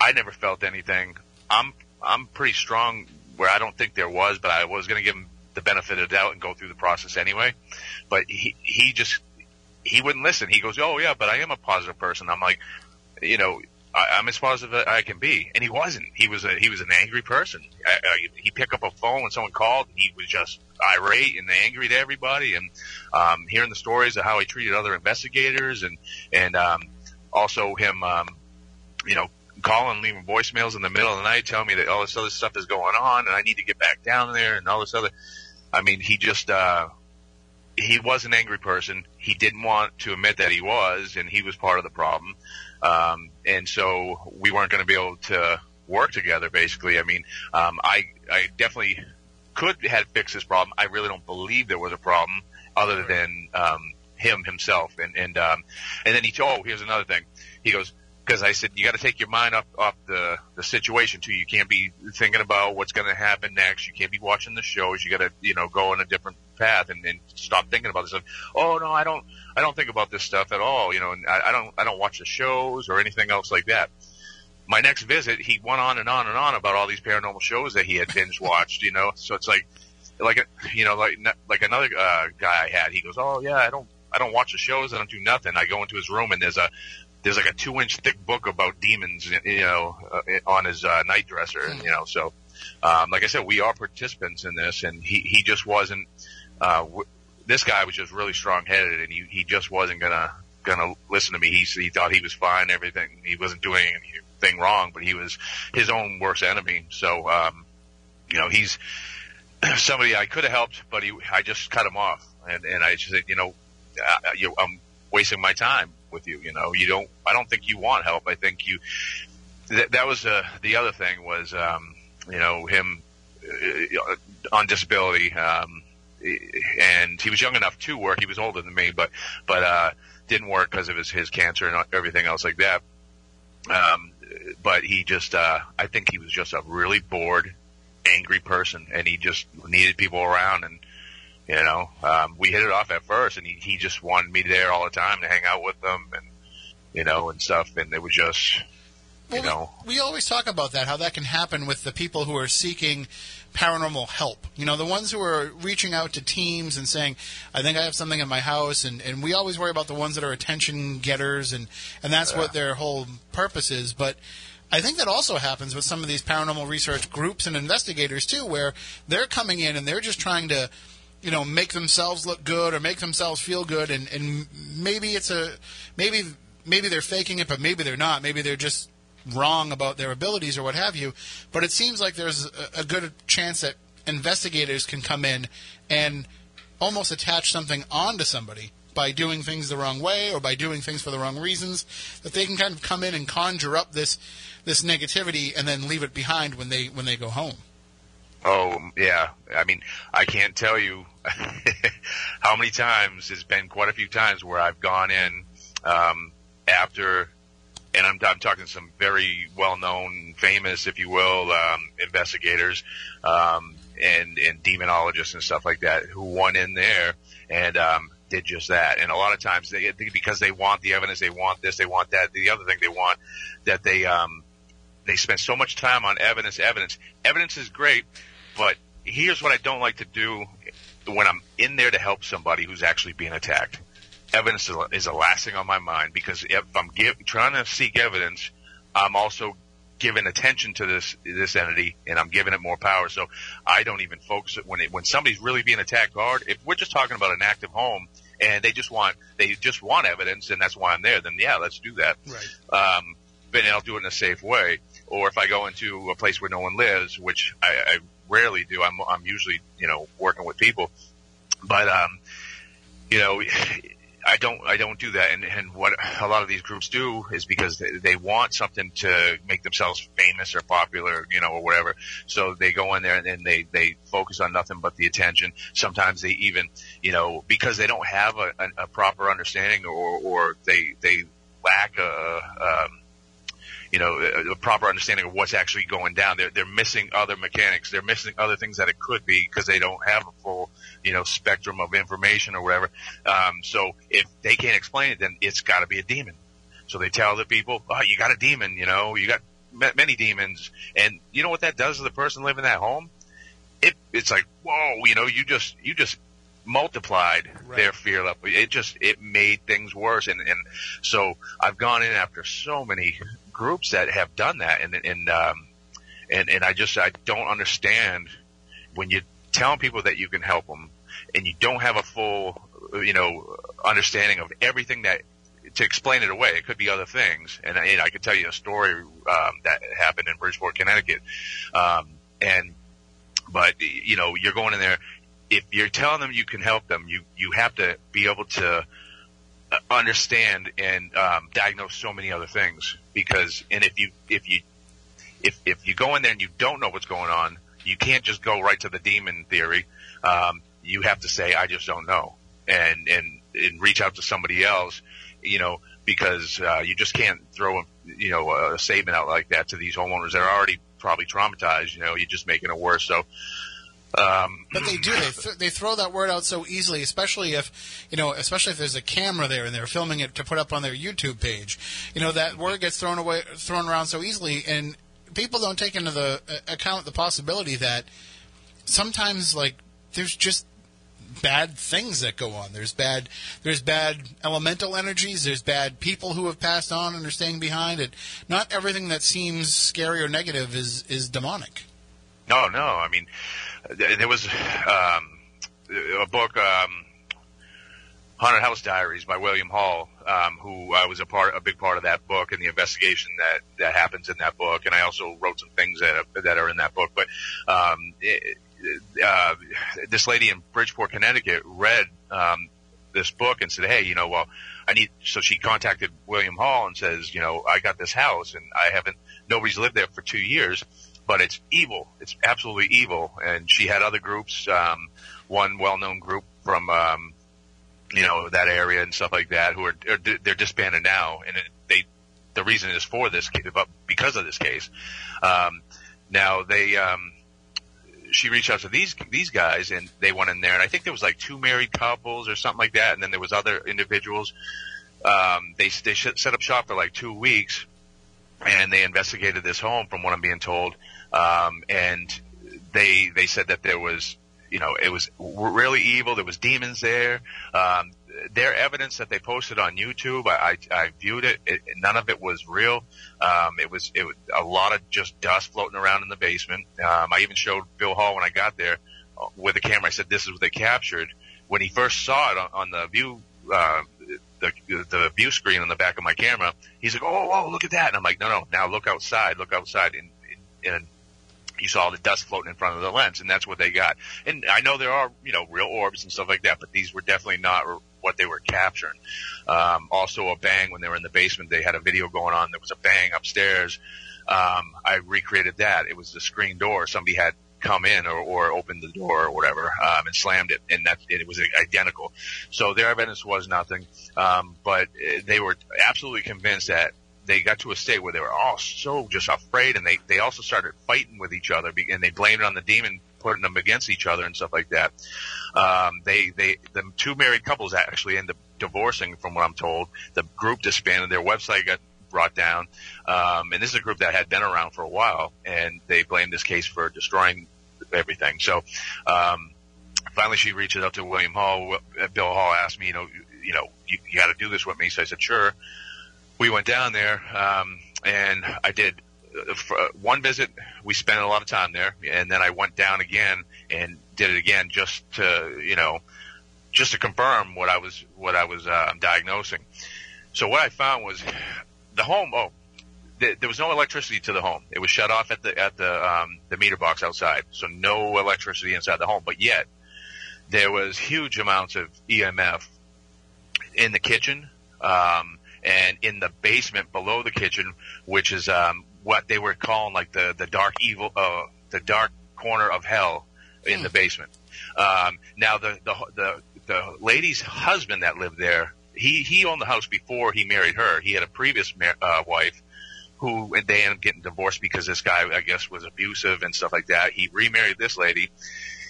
D: I never felt anything. I'm I'm pretty strong where I don't think there was, but I was going to give him the benefit of the doubt and go through the process anyway. But he he just he wouldn't listen. He goes, "Oh yeah, but I am a positive person." I'm like, you know, I, I'm as positive as I can be, and he wasn't. He was a he was an angry person. I, I, he picked up a phone when someone called, and he was just irate and angry to everybody. And um, hearing the stories of how he treated other investigators, and and um, also him, um, you know, calling, leaving voicemails in the middle of the night, telling me that all this other stuff is going on, and I need to get back down there, and all this other. I mean, he just. uh he was an angry person. He didn't want to admit that he was, and he was part of the problem. Um, and so we weren't going to be able to work together. Basically, I mean, um, I I definitely could have fixed this problem. I really don't believe there was a problem other than um, him himself. And and um, and then he told, oh, here's another thing. He goes because I said you got to take your mind off off the the situation too. You can't be thinking about what's going to happen next. You can't be watching the shows. You got to you know go on a different path and, and stop thinking about this stuff. Oh no, I don't I don't think about this stuff at all. You know, and I, I don't I don't watch the shows or anything else like that. My next visit, he went on and on and on about all these paranormal shows that he had binge watched. You know, so it's like like you know like like another uh, guy I had. He goes, oh yeah, I don't I don't watch the shows. I don't do nothing. I go into his room and there's a there's like a two inch thick book about demons, you know, uh, on his uh, night dresser, and you know, so um, like I said, we are participants in this, and he he just wasn't. Uh, w- this guy was just really strong headed, and he he just wasn't gonna gonna listen to me. He he thought he was fine, everything. He wasn't doing anything wrong, but he was his own worst enemy. So, um, you know, he's somebody I could have helped, but he I just cut him off, and and I just said, you know, uh, you, I'm wasting my time with you. You know, you don't. I don't think you want help. I think you. Th- that was uh, the other thing was, um, you know, him uh, on disability, um, and he was young enough to work. He was older than me, but but uh, didn't work because of his his cancer and everything else like that. Um, but he just, uh, I think he was just a really bored, angry person, and he just needed people around and You know, um, we hit it off at first, and he he just wanted me there all the time to hang out with them, and you know, and stuff. And it was just,
A: Well,
D: you know,
A: we, we always talk about that, how that can happen with the people who are seeking paranormal help. You know, the ones who are reaching out to teams and saying, I think I have something in my house. And, and we always worry about the ones that are attention getters, and, and that's what their whole purpose is. But I think that also happens with some of these paranormal research groups and investigators, too, where they're coming in and they're just trying to you know make themselves look good or make themselves feel good and and maybe it's a maybe maybe they're faking it but maybe they're not. Maybe they're just wrong about their abilities or what have you. But it seems like there's a, a good chance that investigators can come in and almost attach something onto somebody by doing things the wrong way or by doing things for the wrong reasons that they can kind of come in and conjure up this this negativity and then leave it behind when they when they go home
D: Oh yeah, I mean, I can't tell you how many times it's been quite a few times where I've gone in um, after, and I'm, I'm talking some very well-known, famous, if you will, um, investigators um, and and demonologists and stuff like that who went in there and um, did just that. And a lot of times they because they want the evidence, they want this, they want that, the other thing they want that they um, they spend so much time on evidence, evidence. Evidence is great, but here's what I don't like to do when I'm in there to help somebody who's actually being attacked. Evidence is, is the last thing on my mind because if I'm give, trying to seek evidence, I'm also giving attention to this this entity and I'm giving it more power. So I don't even focus it when it, when somebody's really being attacked hard. If we're just talking about an active home and they just want they just want evidence and that's why I'm there, then yeah, let's do that.
A: right
D: Um, but I'll do it in a safe way. Or if I go into a place where no one lives, which I, I rarely do, I'm, I'm usually, you know, working with people. But, um, you know, I don't, I don't do that. And, and what a lot of these groups do is because they, they want something to make themselves famous or popular, you know, or whatever. So they go in there and then they, they focus on nothing but the attention. Sometimes they even, you know, because they don't have a, a, a proper understanding or, or they, they lack a, um, you know, a, a proper understanding of what's actually going down. They're, they're missing other mechanics. They're missing other things that it could be because they don't have a full, you know, spectrum of information or whatever. Um, so if they can't explain it, then it's got to be a demon. So they tell the people, oh, you got a demon, you know, you got ma- many demons. And you know what that does to the person living in that home? It, it's like, whoa, you know, you just, you just multiplied
A: Right.
D: their fear level. It just, it made things worse. And, and so I've gone in after so many groups that have done that. And, and, um, and, and I just, I don't understand when you're telling people that you can help them and you don't have a full, you know, understanding of everything that, to explain it away. It could be other things. And, I- and I could tell you a story, um, that happened in Bridgeport, Connecticut. Um, and, but, you know, you're going in there, if you're telling them you can help them, you, you have to be able to uh, understand and, um, diagnose so many other things because, and if you, if you, if, if you go in there and you don't know what's going on, you can't just go right to the demon theory. Um, you have to say, I just don't know and, and, and reach out to somebody else, you know, because, uh, you just can't throw, a, you know, a statement out like that to these homeowners that are already probably traumatized, you know, you're just making it worse. So, um,
A: But they do. They, th- they throw that word out so easily, especially if you know, especially if there's a camera there and they're filming it to put up on their YouTube page. You know that word gets thrown away, thrown around so easily, and people don't take into the uh, account the possibility that sometimes, like, there's just bad things that go on. There's bad, there's bad elemental energies. There's bad people who have passed on and are staying behind. And not everything that seems scary or negative is is demonic.
D: No, no. I mean, there was um, a book, um, Haunted House Diaries by William Hall, um, who I was a part, a big part of that book and the investigation that that happens in that book. And I also wrote some things that are, that are in that book. But um, it, uh, this lady in Bridgeport, Connecticut, read um, this book and said, "Hey, you know, well, I need." So she contacted William Hall and says, "You know, I got this house and I haven't. Nobody's lived there for two years." But it's evil. It's absolutely evil. And she had other groups, um, one well-known group from, um, you know, that area and stuff like that who are, are they're disbanded now. And it, they, the reason is for this, but because of this case. Um, now they, um, she reached out to these these guys, and they went in there, and I think there was like two married couples or something like that, and then there was other individuals. Um, they they set up shop for like two weeks, and they investigated this home, from what I'm being told, um, and they they said that there was you know it was really evil. There was demons there. Um, their evidence that they posted on YouTube, I, I, I viewed it, it. None of it was real. Um, it was it was a lot of just dust floating around in the basement. Um, I even showed Bill Hall when I got there uh, with the camera. I said, "This is what they captured." When he first saw it on, on the view, uh, the the view screen on the back of my camera, he's like, "Oh, oh, look at that!" And I'm like, "No, no, now look outside, look outside." And, and you saw the dust floating in front of the lens, and that's what they got. And I know there are, you know, real orbs and stuff like that, but these were definitely not what they were capturing. Um, also a bang when they were in the basement, they had a video going on. There was a bang upstairs. Um, I recreated that. It was the screen door. Somebody had come in or, or opened the door or whatever, um, and slammed it. And that, it was identical. So their evidence was nothing. Um, but they were absolutely convinced that they got to a state where they were all so just afraid and they, they also started fighting with each other and they blamed it on the demon putting them against each other and stuff like that. Um, they, they, the two married couples actually ended up divorcing from what I'm told. The group disbanded. Their website got brought down. Um, and this is a group that had been around for a while and they blamed this case for destroying everything. So, um, finally she reaches out to William Hall. Bill Hall asked me, you know, you know, you, you got to do this with me. So I said, sure we went down there, um, and I did uh, uh, one visit. We spent a lot of time there, and then I went down again and did it again just to, you know, just to confirm what I was what I was uh, diagnosing. So what I found was the home. Oh, th- there was no electricity to the home. It was shut off at the at the um, the meter box outside, so no electricity inside the home. But yet there was huge amounts of EMF in the kitchen. Um, and in the basement below the kitchen, which is um, what they were calling like the the dark evil, uh, the dark corner of hell in the hmm. basement. Um, now the, the the the lady's husband that lived there, he he owned the house before he married her. He had a previous uh, wife who they ended up getting divorced because this guy, I guess, was abusive and stuff like that. He remarried this lady.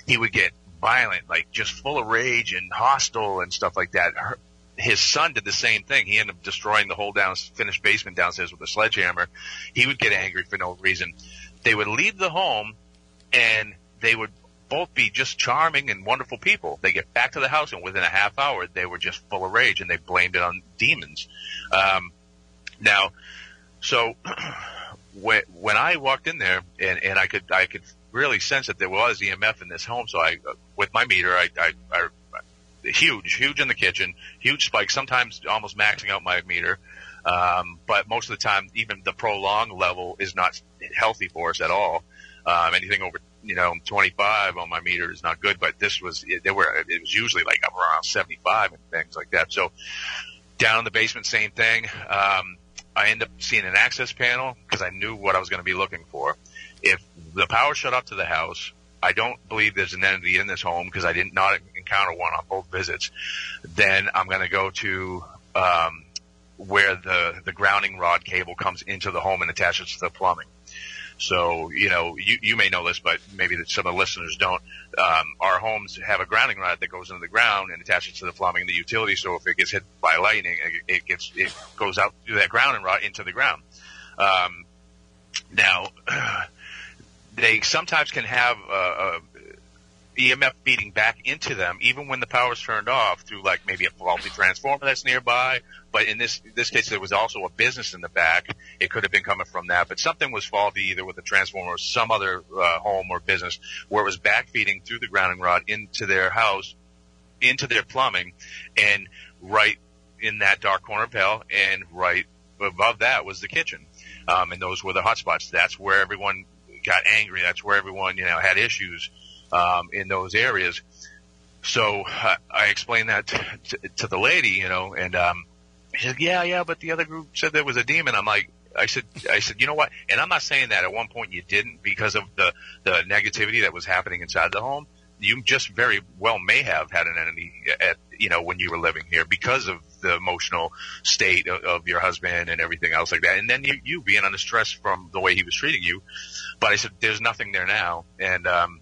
D: He would get violent, like just full of rage and hostile and stuff like that. Her, his son did the same thing. He ended up destroying the whole down finished basement downstairs with a sledgehammer. He would get angry for no reason. They would leave the home and they would both be just charming and wonderful people. They get back to the house and within a half hour they were just full of rage and they blamed it on demons. Um, now, so when I walked in there and, and I could I could really sense that there was EMF in this home, so I with my meter I I, I huge, huge in the kitchen, huge spike, sometimes almost maxing out my meter. Um, but most of the time, even the prolonged level is not healthy for us at all. Um, anything over, you know, 25 on my meter is not good, but this was, it, there were, it was usually like around 75 and things like that. So down in the basement, same thing. Um, I end up seeing an access panel because I knew what I was going to be looking for. If the power shut off to the house, I don't believe there's an entity in this home because I did not encounter one on both visits, then I'm going to go to um, where the the grounding rod cable comes into the home and attaches to the plumbing. So, you know, you, you may know this, but maybe some of the listeners don't. Um, our homes have a grounding rod that goes into the ground and attaches to the plumbing and the utility. So if it gets hit by lightning, it, it gets, it goes out through that grounding rod into the ground. Um, now, they sometimes can have a, a EMF feeding back into them, even when the power's turned off through like maybe a faulty transformer that's nearby. But in this this case, there was also a business in the back. It could have been coming from that, but something was faulty either with the transformer or some other uh, home or business where it was back feeding through the grounding rod into their house, into their plumbing, and right in that dark corner hell, and right above that was the kitchen, um, and those were the hotspots. That's where everyone got angry. That's where everyone you know had issues um, in those areas. So uh, I explained that to, to, the lady, you know, and um, she said, "Yeah, yeah," but the other group said there was a demon. I'm like, I said, I said, you know what? And I'm not saying that at one point you didn't because of the the negativity that was happening inside the home. You just very well may have had an enemy at you know when you were living here because of the emotional state of, of your husband and everything else like that, and then you, you being under stress from the way he was treating you. But I said, there's nothing there now, and um,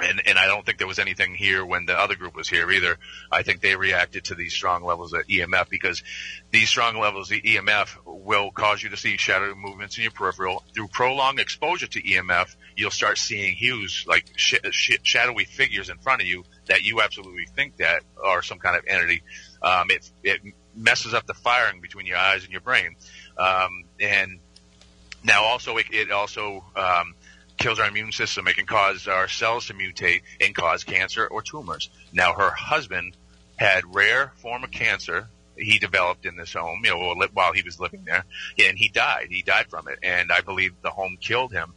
D: and and I don't think there was anything here when the other group was here either. I think they reacted to these strong levels of EMF because these strong levels of EMF will cause you to see shadow movements in your peripheral. Through prolonged exposure to EMF, you'll start seeing hues like sh- sh- shadowy figures in front of you that you absolutely think that are some kind of entity. Um, it it messes up the firing between your eyes and your brain, um, and now also it, it also um, kills our immune system. It can cause our cells to mutate and cause cancer or tumors. Now, her husband had rare form of cancer. He developed in this home, you know, while he was living there, and he died. He died from it, and I believe the home killed him.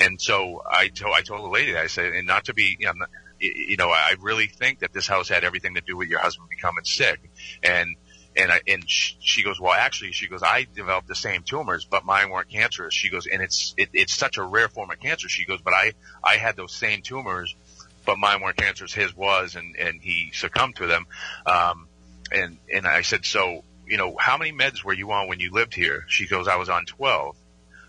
D: And so I told I told the lady, I said, and not to be, you know, you know, I really think that this house had everything to do with your husband becoming sick, and and I, and she goes, well, actually, she goes, I developed the same tumors, but mine weren't cancerous. She goes, and it's, it, it's such a rare form of cancer. She goes, but I, I had those same tumors, but mine weren't cancerous. His was, and, and he succumbed to them. Um, and, and I said, so, you know, how many meds were you on when you lived here? She goes, I was on 12.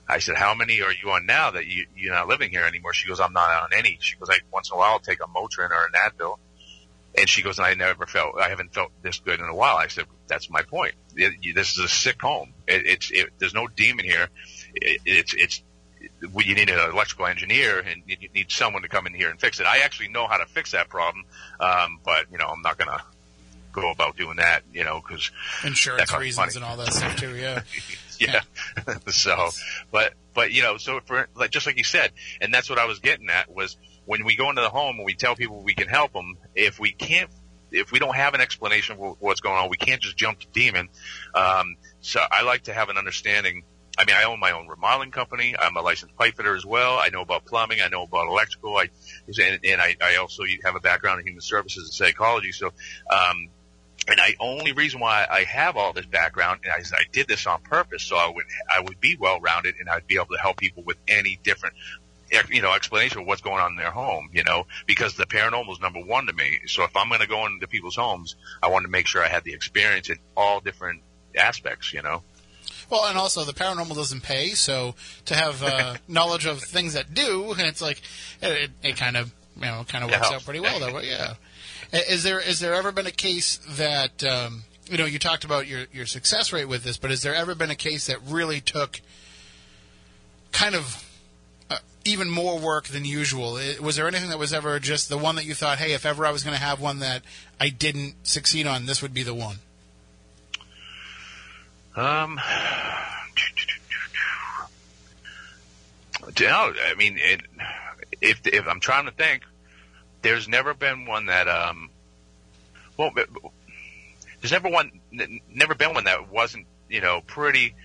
D: I said, how many are you on now that you, you're not living here anymore? She goes, I'm not on any. She goes, like, once in a while I'll take a Motrin or an Advil. And she goes, and I never felt, I haven't felt this good in a while. I said, that's my point. It, this is a sick home. It, it's, it, there's no demon here. It, it's, it's, you need an electrical engineer and you need someone to come in here and fix it. I actually know how to fix that problem. Um, but you know, I'm not going to go about doing that, you know, cause
A: insurance reasons and all that stuff too. Yeah.
D: yeah. so, but, but you know, so for like, just like you said, and that's what I was getting at was, when we go into the home and we tell people we can help them, if we can't, if we don't have an explanation of what's going on, we can't just jump to demon. Um, so I like to have an understanding. I mean, I own my own remodeling company. I'm a licensed pipe fitter as well. I know about plumbing. I know about electrical. I, and, and I, I also have a background in human services and psychology. So, um, and I only reason why I have all this background, and I, I did this on purpose, so I would I would be well rounded, and I'd be able to help people with any different you know, explanation of what's going on in their home, you know, because the paranormal is number one to me. So if I'm going to go into people's homes, I want to make sure I have the experience in all different aspects, you know.
A: Well, and also the paranormal doesn't pay, so to have uh, knowledge of things that do, and it's like it, it kind of you know kind of works out pretty well that way. Yeah. Is there is there ever been a case that um, you know you talked about your your success rate with this, but has there ever been a case that really took kind of even more work than usual. Was there anything that was ever just the one that you thought, hey, if ever I was going to have one that I didn't succeed on, this would be the one?
D: Um, no, I mean, it, if if I'm trying to think, there's never been one that um, well, there's never one, never been one that wasn't you know pretty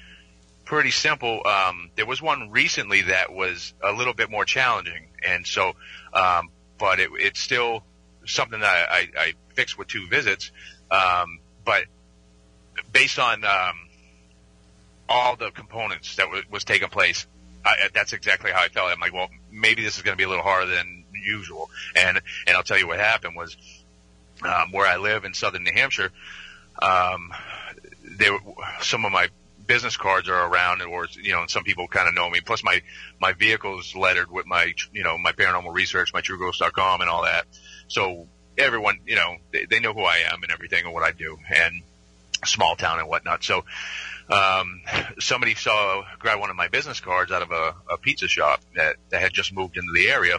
D: pretty simple. Um, there was one recently that was a little bit more challenging, and so, um, but it, it's still something that I, I, I fixed with two visits. Um, but based on um, all the components that w- was taking place, I, that's exactly how I felt. I'm like, well, maybe this is going to be a little harder than usual. And and I'll tell you what happened was um, where I live in southern New Hampshire. Um, there, some of my business cards are around, or you know, some people kind of know me. Plus, my my vehicle is lettered with my you know my paranormal research, my TrueGhost.com, and all that. So everyone, you know, they, they know who I am and everything and what I do, and small town and whatnot. So um, somebody saw grab one of my business cards out of a, a pizza shop that, that had just moved into the area,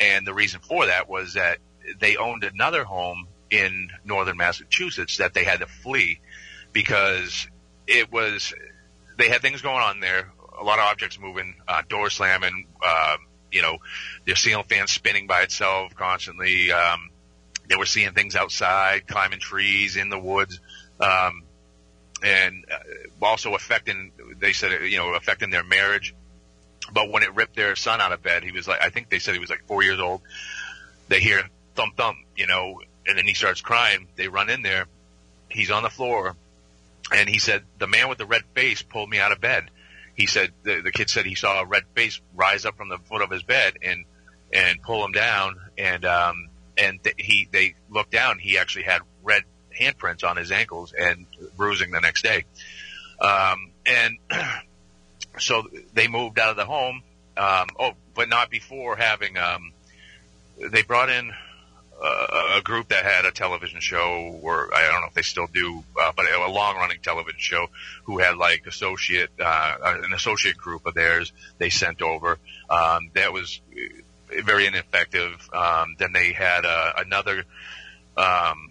D: and the reason for that was that they owned another home in northern Massachusetts that they had to flee because it was they had things going on there. A lot of objects moving, uh, door slamming. Uh, you know, their ceiling fan spinning by itself constantly. Um, they were seeing things outside, climbing trees in the woods, um, and uh, also affecting. They said you know affecting their marriage. But when it ripped their son out of bed, he was like, I think they said he was like four years old. They hear thump thump, you know, and then he starts crying. They run in there. He's on the floor and he said the man with the red face pulled me out of bed. He said the, the kid said he saw a red face rise up from the foot of his bed and and pull him down, and um, and th- he they looked down. He actually had red handprints on his ankles and bruising the next day. Um, and so they moved out of the home. Um, oh, but not before having um, they brought in uh, a group that had a television show, or I don't know if they still do, uh, but a long running television show who had like associate, uh, an associate group of theirs they sent over. Um, that was very ineffective. Um, then they had uh, another um,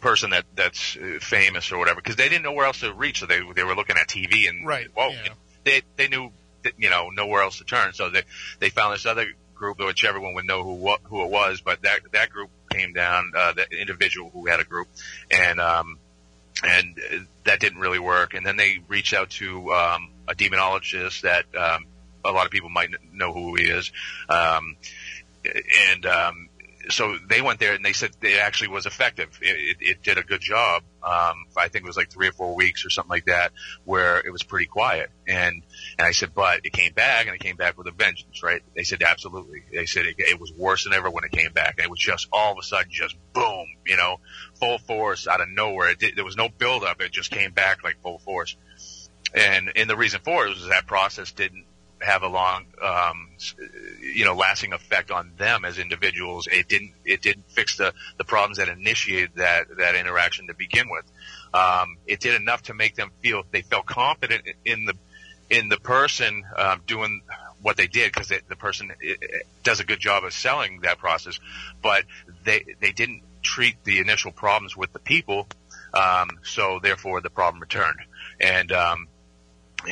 D: person that that's famous or whatever because they didn't know where else to reach, so they they were looking at TV and
A: Right,
D: Whoa,
A: yeah.
D: they they knew you know nowhere else to turn, so they they found this other group which everyone would know who who it was, but that that group came down, uh, the individual who had a group, and um, and that didn't really work. And then they reached out to um, a demonologist that um, a lot of people might know who he is, um, and um, so they went there and they said it actually was effective. It, it, it did a good job. Um, I think it was like three or four weeks or something like that, where it was pretty quiet. And and I said, but it came back and it came back with a vengeance, right? They said absolutely. They said it, it was worse than ever when it came back. And it was just all of a sudden, just boom, you know, full force out of nowhere. It did, there was no build up. It just came back like full force. And and the reason for it was that process didn't have a long, um, you know, lasting effect on them as individuals. It didn't, it didn't fix the, the problems that initiated that, that interaction to begin with. Um, it did enough to make them feel, they felt confident in the, in the person, um, doing what they did because the person eh, eh, does a good job of selling that process, but they, they didn't treat the initial problems with the people. Um, so therefore the problem returned. And, um,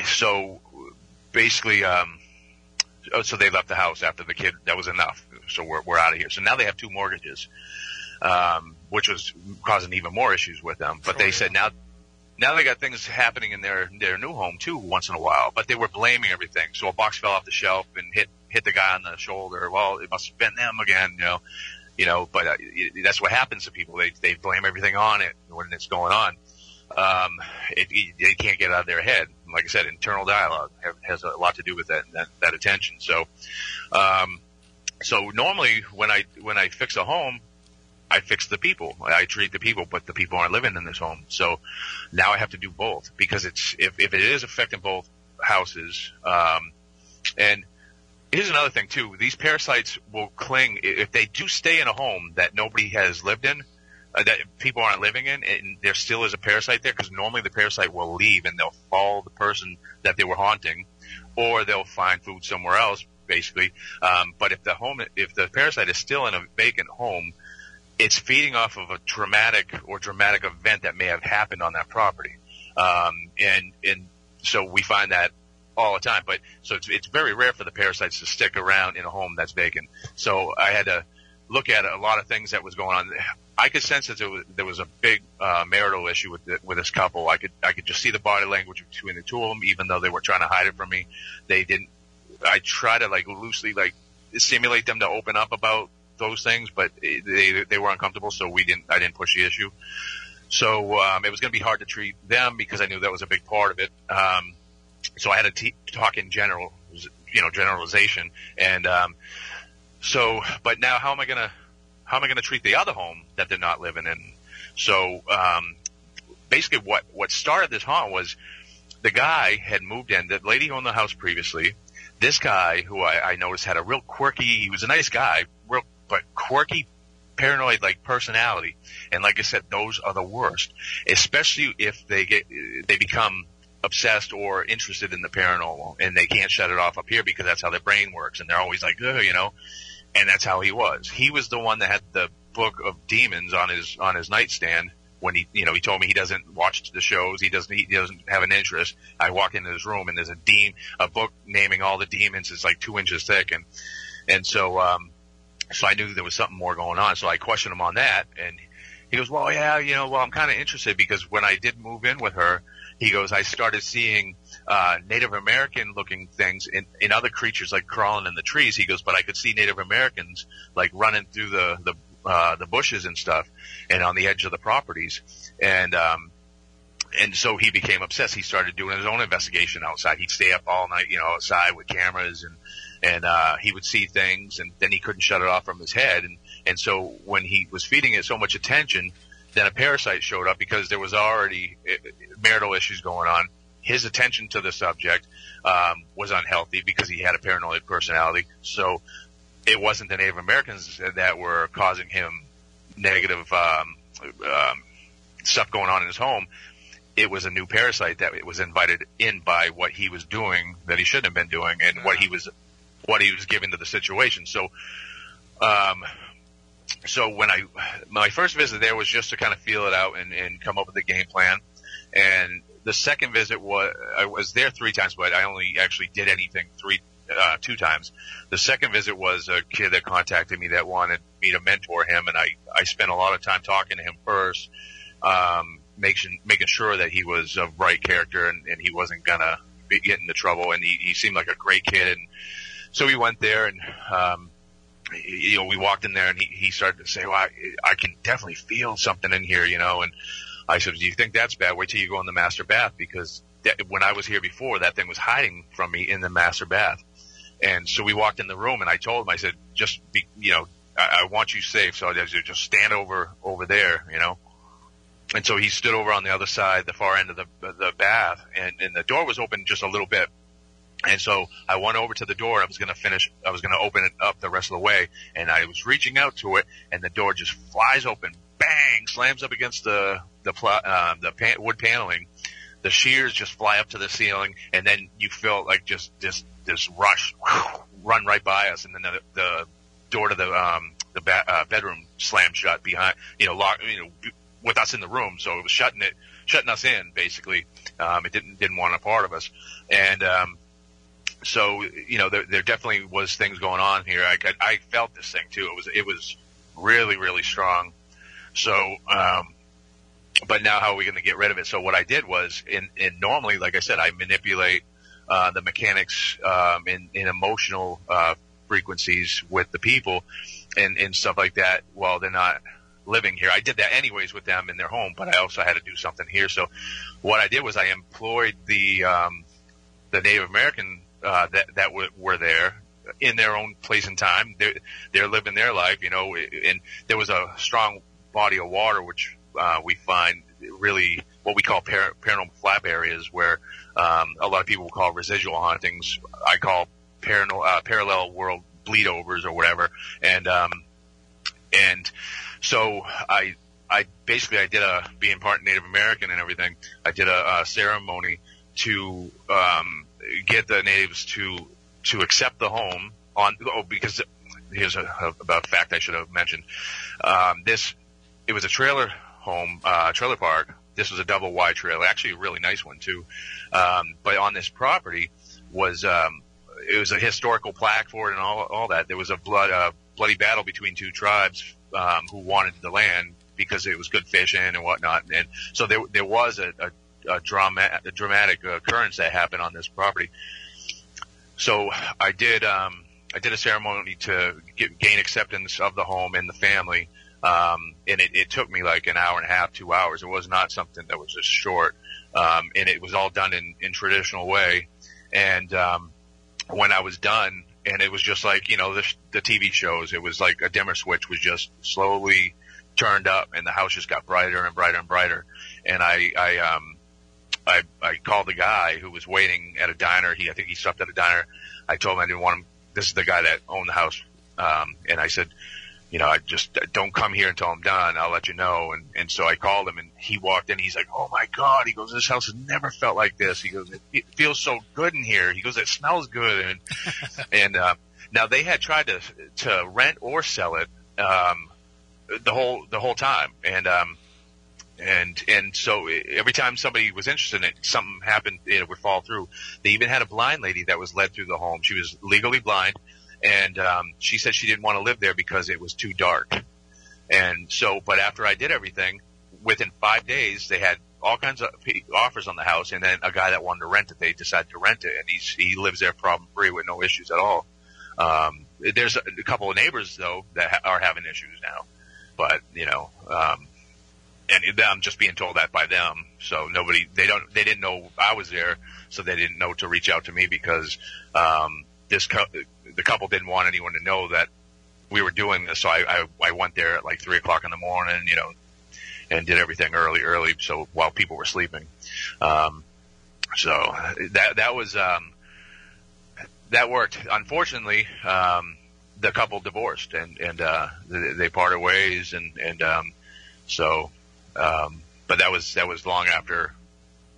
D: so basically, um, oh, so they left the house after the kid. That was enough. So we're we're out of here. So now they have two mortgages, um, which was causing even more issues with them. But
A: Sure,
D: they said now. Now they got things happening in their their new home too once in a while, but they were blaming everything. So a box fell off the shelf and hit hit the guy on the shoulder. Well, it must have been them again, you know, you know. But uh, it, that's what happens to people. They they blame everything on it when it's going on. Um, it, it, they can't get out of their head. Like I said, internal dialogue have, has a lot to do with that that, that attention. So, um, so normally when I when I fix a home, I fix the people. I treat the people, but the people aren't living in this home. So now I have to do both because it's if if it is affecting both houses, um, and here's another thing too. These parasites will cling if they do stay in a home that nobody has lived in. Uh, that people aren't living in, and there still is a parasite there because normally the parasite will leave and they'll follow the person that they were haunting, or they'll find food somewhere else, basically. Um, but if the home, if the parasite is still in a vacant home, it's feeding off of a traumatic or dramatic event that may have happened on that property. Um, and, and so we find that all the time, but so it's, it's very rare for the parasites to stick around in a home that's vacant. So I had to look at a lot of things that was going on. I could sense that there was, there was a big uh, marital issue with the, with this couple. I could I could just see the body language between the two of them, even though they were trying to hide it from me. They didn't. I try to like loosely like stimulate them to open up about those things, but they they were uncomfortable, so we didn't. I didn't push the issue. So um, it was going to be hard to treat them because I knew that was a big part of it. Um, so I had to t- talk in general, you know, generalization, and um, so. But now, how am I to how am I to treat the other home that they're not living in? So um, basically, what what started this haunt was the guy had moved in. The lady owned the house previously. This guy, who I, I noticed had a real quirky, he was a nice guy, real but quirky, paranoid like personality. And like I said, those are the worst, especially if they get they become obsessed or interested in the paranormal and they can't shut it off up here because that's how their brain works and they're always like, you know, and that's how he was. He was the one that had the book of demons on his on his nightstand when he you know he told me he doesn't watch the shows. He doesn't he doesn't have an interest. I walk into his room and there's a demon a book naming all the demons. It's like two inches thick. And and so um so i knew there was something more going on. So i questioned him on that. And he goes well yeah you know well i'm kind of interested because when i did move in with her he goes i started seeing uh native american looking things in in other creatures like crawling in the trees he goes but i could see native americans like running through the the uh the bushes and stuff and on the edge of the properties and um and so he became obsessed. He started doing his own investigation outside. He'd stay up all night, you know, outside with cameras and, and, uh, he would see things and then he couldn't shut it off from his head. And, and so when he was feeding it so much attention, then a parasite showed up because there was already marital issues going on. His attention to the subject, um, was unhealthy because he had a paranoid personality. So it wasn't the Native Americans that were causing him negative um, um, stuff going on in his home. It was a new parasite that was invited in by what he was doing that he shouldn't have been doing, and what he was what he was giving to the situation. So, um, so when I my first visit there was just to kind of feel it out and, and come up with a game plan, and the second visit was I was there three times, but I only actually did anything three uh, two times. The second visit was a kid that contacted me that wanted me to mentor him, and I I spent a lot of time talking to him first, um, making making sure that he was a right character and, and he wasn't gonna be, get into trouble. And he, he seemed like a great kid, and so we went there and. Um, you know, we walked in there and he, he started to say, well, I, I can definitely feel something in here, you know, and I said, do you think that's bad? Wait till you go in the master bath because that, when I was here before, that thing was hiding from me in the master bath. And so we walked in the room and I told him, I said, just be, you know, I, I want you safe. So I said, just stand over, over there, you know. And so he stood over on the other side, the far end of the, the bath and, and the door was open just a little bit. And so I went over to the door. I was going to finish. I was going to open it up the rest of the way, and I was reaching out to it, and the door just flies open, bang, slams up against the the pl- uh, the pan- wood paneling. The shears just fly up to the ceiling, and then you feel like just this this rush run right by us, and then the, the door to the um, the ba- uh, bedroom slammed shut behind you know lock you know with us in the room, so it was shutting it shutting us in basically. Um, it didn't didn't want a part of us, and um, so you know there, there definitely was things going on here. I, I felt this thing too. It was it was really really strong. So, um, but now how are we going to get rid of it? So what I did was, in, in normally, like I said, I manipulate uh, the mechanics um, in, in emotional uh, frequencies with the people and, and stuff like that while they're not living here. I did that anyways with them in their home, but I also had to do something here. So what I did was I employed the um, the Native American uh, that that w- were there in their own place and time. They're, they're living their life, you know. And there was a strong body of water which uh, we find really what we call par- paranormal flap areas, where um, a lot of people call residual hauntings. I call paranor- uh, parallel world bleedovers or whatever. And um, and so I I basically I did a being part Native American and everything. I did a, a ceremony to um, get the natives to to accept the home on oh because here's a, a, a fact I should have mentioned. Um, this it was a trailer home uh, trailer park. This was a double wide trailer, actually a really nice one too. Um, but on this property was um, it was a historical plaque for it and all all that. There was a blood uh, bloody battle between two tribes um, who wanted the land because it was good fishing and whatnot. And so there there was a, a, a drama a dramatic occurrence that happened on this property. So I did um, I did a ceremony to get, gain acceptance of the home and the family. Um, and it, it took me like an hour and a half, two hours. It was not something that was just short. Um, and it was all done in, in traditional way. And, um, when I was done and it was just like, you know, the, the TV shows, it was like a dimmer switch was just slowly turned up and the house just got brighter and brighter and brighter. And I, I, um, I, I called the guy who was waiting at a diner. He, I think he stopped at a diner. I told him I didn't want him. This is the guy that owned the house. Um, and I said, you know, I just don't come here until I'm done. I'll let you know. And, and so I called him and he walked in. He's like, Oh my God. He goes, this house has never felt like this. He goes, it, it feels so good in here. He goes, it smells good. And, and, uh, now they had tried to, to rent or sell it, um, the whole, the whole time. And, um, and and so every time somebody was interested in it, something happened. It would fall through. They even had a blind lady that was led through the home. She was legally blind, and um, she said she didn't want to live there because it was too dark. And so, but after I did everything, within five days, they had all kinds of offers on the house, and then a guy that wanted to rent it, they decided to rent it, and he's he lives there problem free with no issues at all. Um, there's a, a couple of neighbors though that ha- are having issues now, but you know. Um, and I'm just being told that by them. So nobody, they don't, they didn't know I was there, so they didn't know to reach out to me because um, this the couple didn't want anyone to know that we were doing this. So I, I I went there at like three o'clock in the morning, you know, and did everything early, early, so while people were sleeping. Um, so that that was um, that worked. Unfortunately, um, the couple divorced and and uh, they, they parted ways and and um, so um, but that was that was long after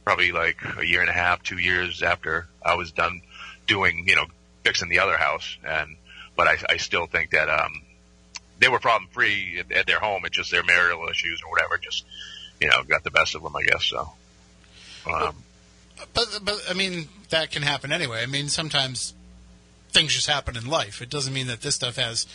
D: probably like a year and a half, two years after I was done doing you know fixing the other house and but I, I still think that um, they were problem free at, at their home. It's just their marital issues or whatever just you know got the best of them, I guess. So. Um,
A: But but I mean that can happen anyway. I mean sometimes things just happen in life. It doesn't mean that this stuff has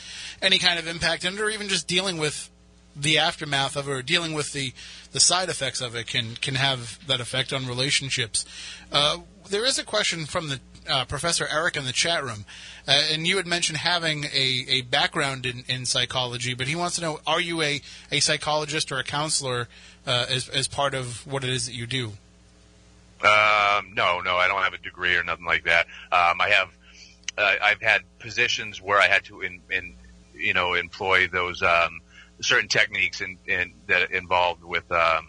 A: any kind of impact it, or even just dealing with the aftermath of it, or dealing with the the side effects of it can can have that effect on relationships. Uh, there is a question from the uh, Professor Eric in the chat room, uh, and you had mentioned having a, a background in, in psychology, but he wants to know: Are you a, a psychologist or a counselor uh, as as part of what it is that you do?
D: Um, no, no, I don't have a degree or nothing like that. Um, I have, uh, I've had positions where I had to, in, in you know, employ those um, certain techniques in that involved with um,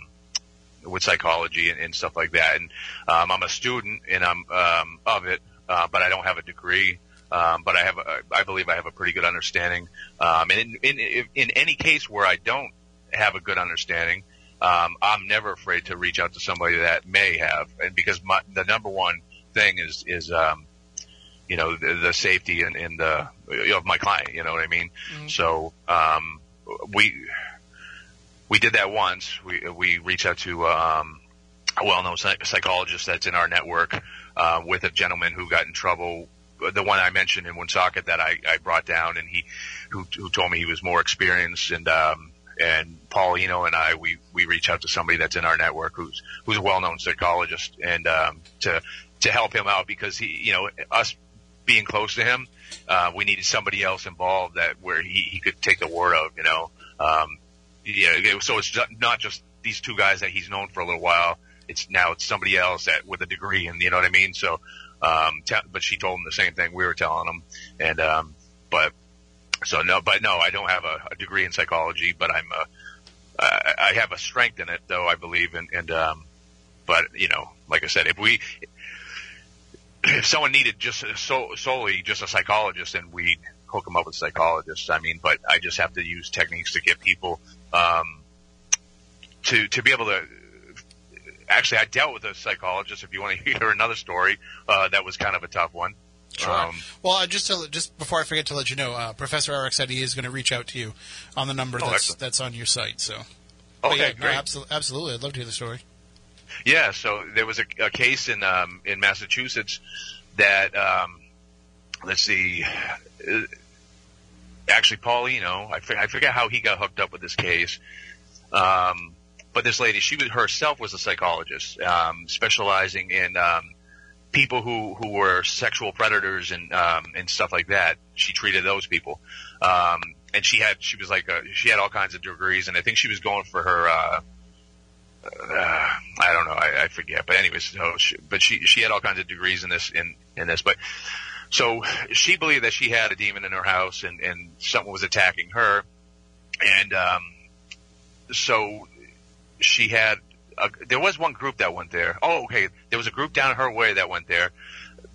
D: with psychology and, and stuff like that. And um, I'm a student and I'm um, of it, uh, but I don't have a degree. Um, but I have, a, I believe I have a pretty good understanding. Um, and in, in in any case where I don't have a good understanding, um, I'm never afraid to reach out to somebody that may have, and because my, the number one thing is is um, you know the, the safety and, and the you know, of my client. You know what I mean? So um, we we did that once. We we reached out to um, a well-known psychologist that's in our network uh, with a gentleman who got in trouble. The one I mentioned in Woonsocket that I, I brought down, and he who, who told me he was more experienced and um, and Paul Eno and I we we reach out to somebody that's in our network who's who's a well-known psychologist and um, to to help him out because he you know us being close to him uh, we needed somebody else involved that where he, he could take the word of you know um, yeah so it's not just these two guys that he's known for a little while. It's now it's somebody else that with a degree and you know what I mean? So um, te- but she told him the same thing we were telling him. And um, but so no, but no, I don't have a, a degree in psychology, but I'm a, I I have a strength in it, though I believe, and and um, but you know, like I said, if we if someone needed just so, solely just a psychologist, then we'd hook them up with psychologists. I mean, but I just have to use techniques to get people um, to to be able to. Actually, I dealt with a psychologist. If you want to hear another story, uh, that was kind of a tough one. Um,
A: Well, uh, just to, just before I forget to let you know, uh, Professor Eric said he is going to reach out to you on the number
D: Oh,
A: that's
D: excellent.
A: that's on your site. So, But
D: okay,
A: yeah,
D: great.
A: absol- absolutely, I'd love to hear the story.
D: Yeah, so there was a, a case in um, in Massachusetts that um, let's see, uh, actually Paul Eno, I, I forget how he got hooked up with this case, um, but this lady, she was herself was a psychologist, um, specializing in um, people who who were sexual predators and um, and stuff like that. She treated those people, um, and she had she was like a, she had all kinds of degrees, and I think she was going for her. Uh, uh, I don't know. I, I forget. But anyways, so she, but she she had all kinds of degrees in this in in this. But so she believed that she had a demon in her house and and something was attacking her, and um, so she had. A, there was one group that went there. Oh, okay. There was a group down her way that went there.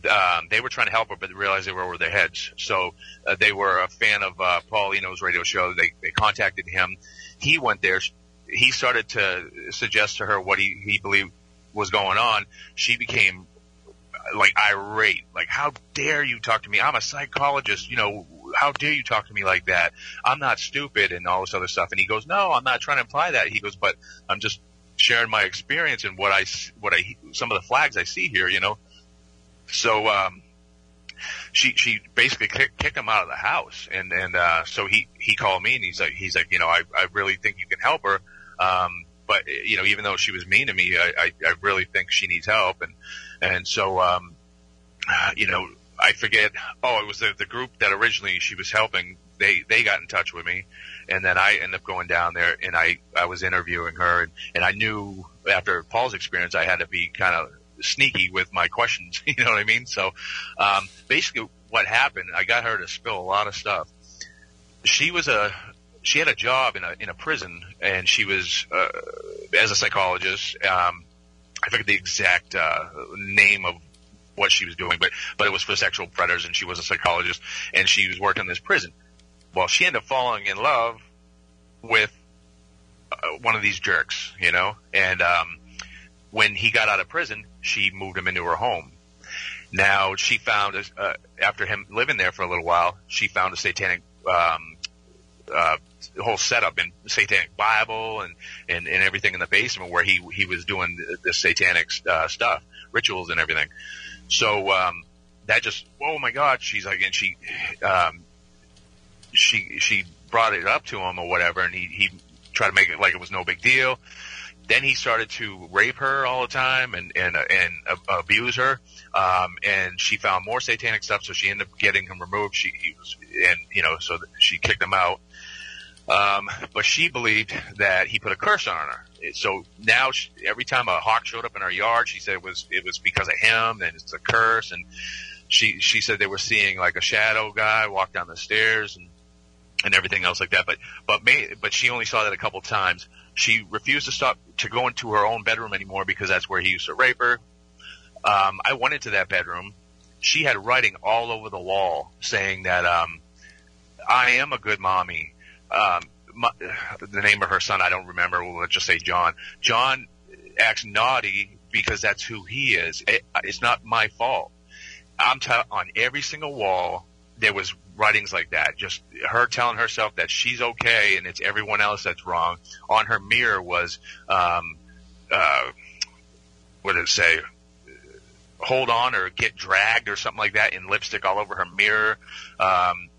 D: Um, they were trying to help her, but realized they were over their heads. So uh, they were a fan of uh, Paul Eno's radio show. They they contacted him. He went there he started to suggest to her what he, he believed was going on. She became like irate, like, how dare you talk to me? I'm a psychologist, you know, how dare you talk to me like that? I'm not stupid and all this other stuff. And he goes, no, I'm not trying to imply that. He goes, but I'm just sharing my experience and what I, what I, some of the flags I see here, you know? So, um, she she basically kicked, kicked him out of the house and and uh so he he called me and he's like he's like you know I I really think you can help her um but you know even though she was mean to me I I, I really think she needs help. And and so um uh, you know I forget oh it was the the group that originally she was helping they they got in touch with me. And then I ended up going down there and I I was interviewing her. And and I knew after Paul's experience I had to be kind of sneaky with my questions you know what I mean? So um, basically what happened, I got her to spill a lot of stuff. She was a, she had a job in a, in a prison and she was, uh, as a psychologist, um, I forget the exact, uh, name of what she was doing, but but it was for sexual predators, and she was a psychologist, and she was working in this prison. Well, she ended up falling in love with uh, one of these jerks, you know, and um, when he got out of prison, she moved him into her home. Now she found, uh, after him living there for a little while, she found a satanic um, uh, whole setup in satanic Bible and, and and everything in the basement where he he was doing the satanic uh, stuff, rituals and everything. So um, that just oh my God, she's like, and she um, she she brought it up to him or whatever, and he he tried to make it like it was no big deal. Then he started to rape her all the time and and and abuse her. Um, and she found more satanic stuff, so she ended up getting him removed. She he was and you know so she kicked him out. Um, but she believed that he put a curse on her. So now she, every time a hawk showed up in her yard, she said it was it was because of him and it's a curse. And she she said they were seeing like a shadow guy walk down the stairs and and everything else like that. But but may, but she only saw that a couple times. She refused to stop to go into her own bedroom anymore because that's where he used to rape her. Um, I went into that bedroom. She had writing all over the wall saying that um, I am a good mommy um, my, the name of her son, I don't remember. We'll just say John. John acts naughty because that's who he is. It, it's not my fault. I'm t- on every single wall. There was writings like that. Just her telling herself that she's okay and it's everyone else that's wrong. On her mirror was, um, uh, what did it say? Hold on or get dragged or something like that in lipstick all over her mirror. Um,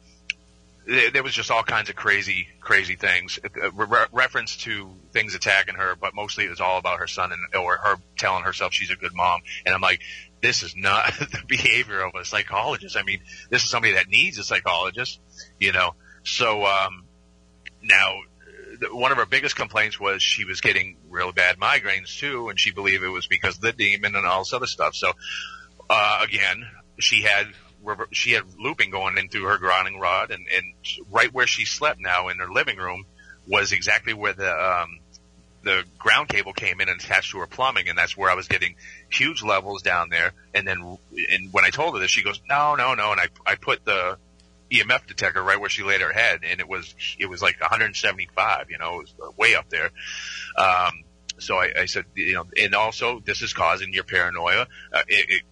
D: there was just all kinds of crazy, crazy things. Uh, re- reference to things attacking her, but mostly it was all about her son and or her telling herself she's a good mom. And I'm like, this is not the behavior of a psychologist. I mean, this is somebody that needs a psychologist, you know. So um, now, one of her biggest complaints was she was getting real bad migraines too, and she believed it was because of the demon and all this other stuff. So uh, again, she had she had looping going into her grounding rod, and, and right where she slept now in her living room was exactly where the um, the ground cable came in and attached to her plumbing, and that's where I was getting huge levels down there. And then, and when I told her this, she goes, "No, no, no," and I I put the EMF detector right where she laid her head, and it was it was like 175. You know, it was way up there. Um, so I, I said, you know, and also this is causing your paranoia. Uh, it, it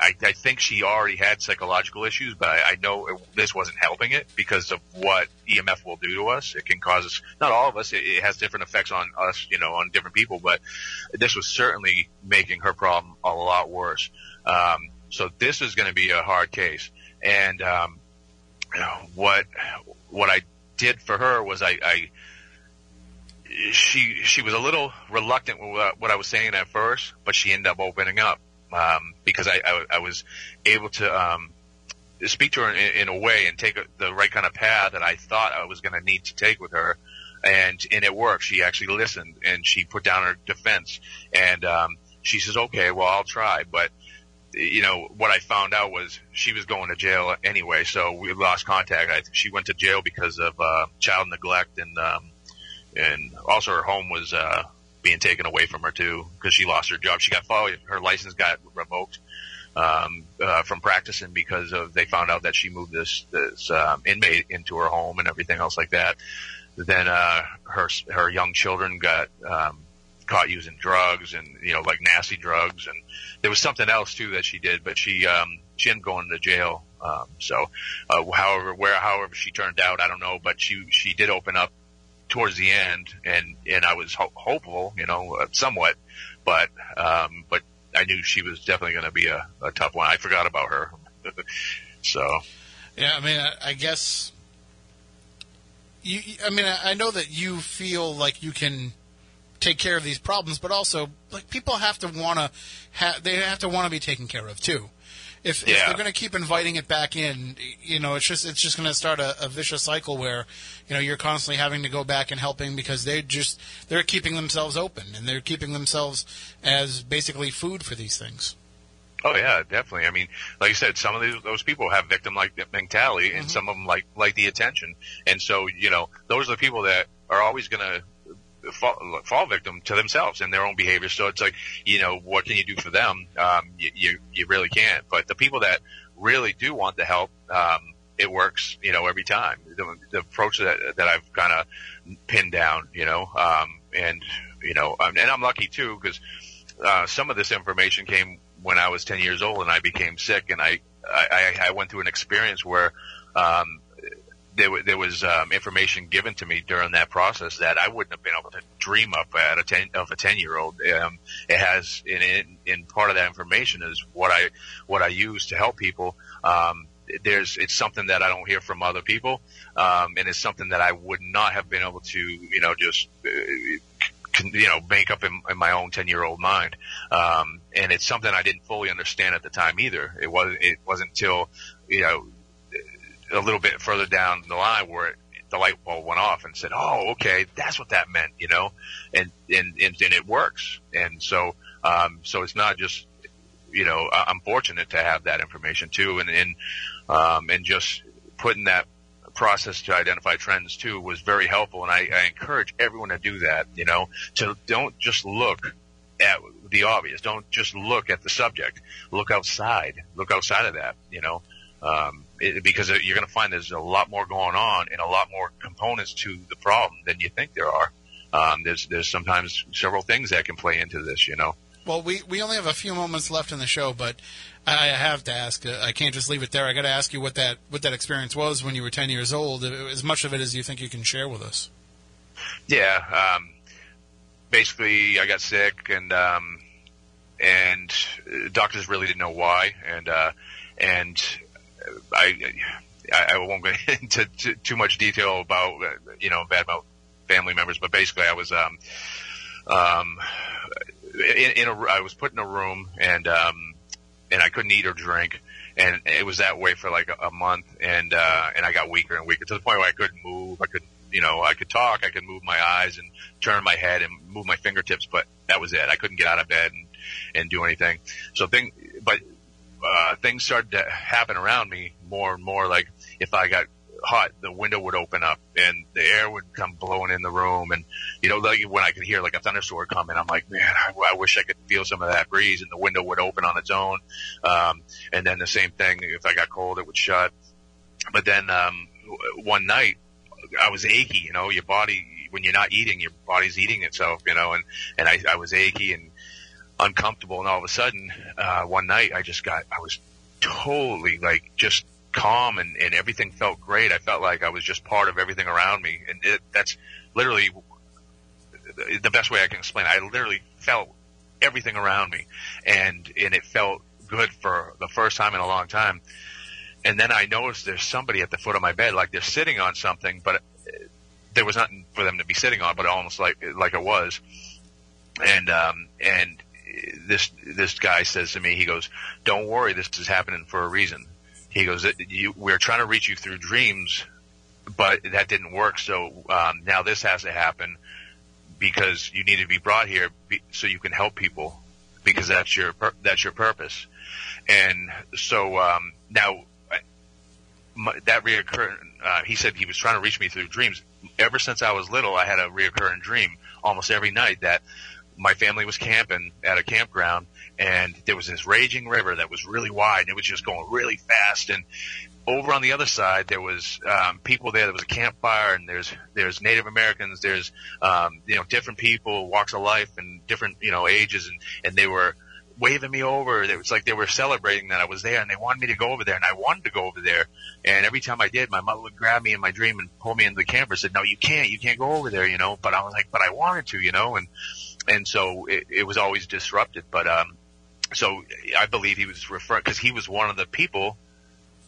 D: I, I think she already had psychological issues, but I, I know it, this wasn't helping it because of what EMF will do to us. It can cause us, not all of us, it, it has different effects on us, you know, on different people, but this was certainly making her problem a lot worse. Um, so this is going to be a hard case. And, um, what, what I did for her was I, I, she, she was a little reluctant with what I was saying at first, but she ended up opening up um, because I, I, I was able to um, speak to her in, in a way and take the right kind of path that I thought I was going to need to take with her, and and it worked. She actually listened and she put down her defense, and um, she says, "Okay, well, I'll try," but you know what I found out was she was going to jail anyway, so we lost contact. I she went to jail because of uh, child neglect and um, and also her home was uh, being taken away from her too because she lost her job. She got fired. Her license got revoked um, uh, from practicing because of they found out that she moved this this um, inmate into her home and everything else like that. Then uh, her her young children got um, caught using drugs and you know like nasty drugs and there was something else too that she did, but she um, she ended up going to jail. Um, so, uh, however, where however she turned out, I don't know, but she she did open up towards the end, and and I was ho- hopeful, you know, uh, somewhat, but um, but I knew she was definitely going to be a, a tough one. I forgot about her, so.
A: Yeah, I mean, I, I guess. You, I mean, I know that you feel like you can take care of these problems, but also like people have to want to have they have to want to be taken care of too. If, yeah. if they're going to keep inviting it back in, you know, it's just it's just going to start a, a, vicious cycle where, you know, you're constantly having to go back and helping because they just they're keeping themselves open and they're keeping themselves as basically food for these things.
D: Oh yeah, definitely. I mean, like I said, some of these, those people have victim-like mentality, and mm-hmm. some of them like like the attention. And so, you know, those are the people that are always going to fall, fall victim to themselves and their own behavior. So it's like, you know, what can you do for them? Um, you, you, you really can't. But the people that really do want the help, um, it works, you know, every time. The, the approach that, that I've kind of pinned down, you know, um, and, you know, um, and I'm lucky too because, uh, some of this information came when I was 10 years old and I became sick and I, I, I went through an experience where, um, there, there was um, information given to me during that process that I wouldn't have been able to dream up at a ten of a ten year old. Um, it has in, in in part of that information is what I what I use to help people. Um, there's it's something that I don't hear from other people, um, and it's something that I would not have been able to you know just. Uh, you know, make up in, in my own 10 year old mind. Um, and it's something I didn't fully understand at the time either. It was, it wasn't until, you know, a little bit further down the line where the light bulb went off and said, "Oh, okay, that's what that meant," you know, and and and, and it works. And so, um, so it's not just, you know, I'm fortunate to have that information too, and and um, and just putting that process to identify trends too was very helpful. And I, I encourage everyone to do that. You know, to don't just look at the obvious. Don't just look at the subject. Look outside. Look outside of that. You know. Um, it, because you're going to find there's a lot more going on and a lot more components to the problem than you think there are. Um, there's there's sometimes several things that can play into this, you know.
A: Well, we, we only have a few moments left in the show, but I have to ask. Uh, I can't just leave it there. I got to ask you what that what that experience was when you were 10 years old. As much of it as you think you can share with us.
D: Yeah. Um, basically, I got sick, and um, and doctors really didn't know why, and uh, and I, I I won't go into too, too much detail about, you know, about family members, but basically I was, um, um, in, in a, I was put in a room and, um, and I couldn't eat or drink. And it was that way for like a, a month. And, uh, and I got weaker and weaker to the point where I couldn't move. I could, you know, I could talk, I could move my eyes and turn my head and move my fingertips, but that was it. I couldn't get out of bed and, and do anything. So thing, but uh, things started to happen around me more and more. Like if I got hot, the window would open up and the air would come blowing in the room. And, you know, like when I could hear like a thunderstorm coming, I'm like, man, I, I wish I could feel some of that breeze and the window would open on its own. Um, and then the same thing, if I got cold, it would shut. But then, um, one night I was achy, you know, your body, when you're not eating, your body's eating itself, you know, and, and I, I was achy and, uncomfortable. And all of a sudden, uh, one night I just got, I was totally like just calm and, and everything felt great. I felt like I was just part of everything around me. And it, that's literally the best way I can explain it. I literally felt everything around me and, and it felt good for the first time in a long time. And then I noticed there's somebody at the foot of my bed, like they're sitting on something, but there was nothing for them to be sitting on, but almost like, like it was. And, um, and this this guy says to me, he goes, "Don't worry, this is happening for a reason." He goes, you, "We're trying to reach you through dreams, but that didn't work. So um, now this has to happen because you need to be brought here be, so you can help people because that's your that's your purpose." And so um, now my, that reoccurring. Uh, he said he was trying to reach me through dreams. Ever since I was little, I had a reoccurring dream almost every night that my family was camping at a campground and there was this raging river that was really wide and it was just going really fast. And over on the other side there was um, people there. There was a campfire and there's there's native americans there's um, you know different people walks of life and different you know ages. And and they were waving me over. It was like they were celebrating that i was there and they wanted me to go over there and i wanted to go over there. And every time i did my mother would grab me in my dream and pull me into the camper and said no you can't. You can't go over there you know. But i was like but i wanted to you know. And and so it, it was always disrupted. But um, so I believe he was referring because he was one of the people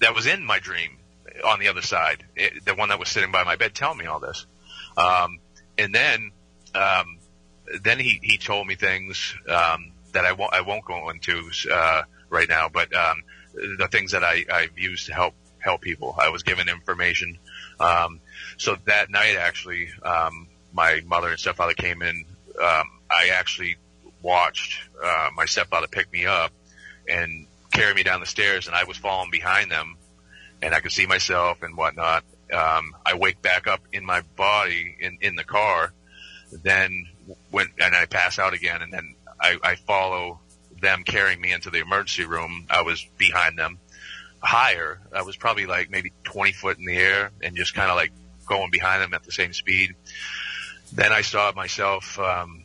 D: that was in my dream on the other side, it, the one that was sitting by my bed telling me all this. Um, and then um, then he he told me things um, that I won't I won't go into uh, right now, but um, the things that I I've used to help help people. I was given information. Um, so that night, actually, um, my mother and stepfather came in um, I actually watched uh, my stepfather pick me up and carry me down the stairs, and I was falling behind them, and I could see myself and whatnot. Um, I wake back up in my body in in the car, then when and I pass out again, and then I, I follow them carrying me into the emergency room. I was behind them, higher. I was probably like maybe 20 foot in the air, and just kind of like going behind them at the same speed. Then I saw myself um,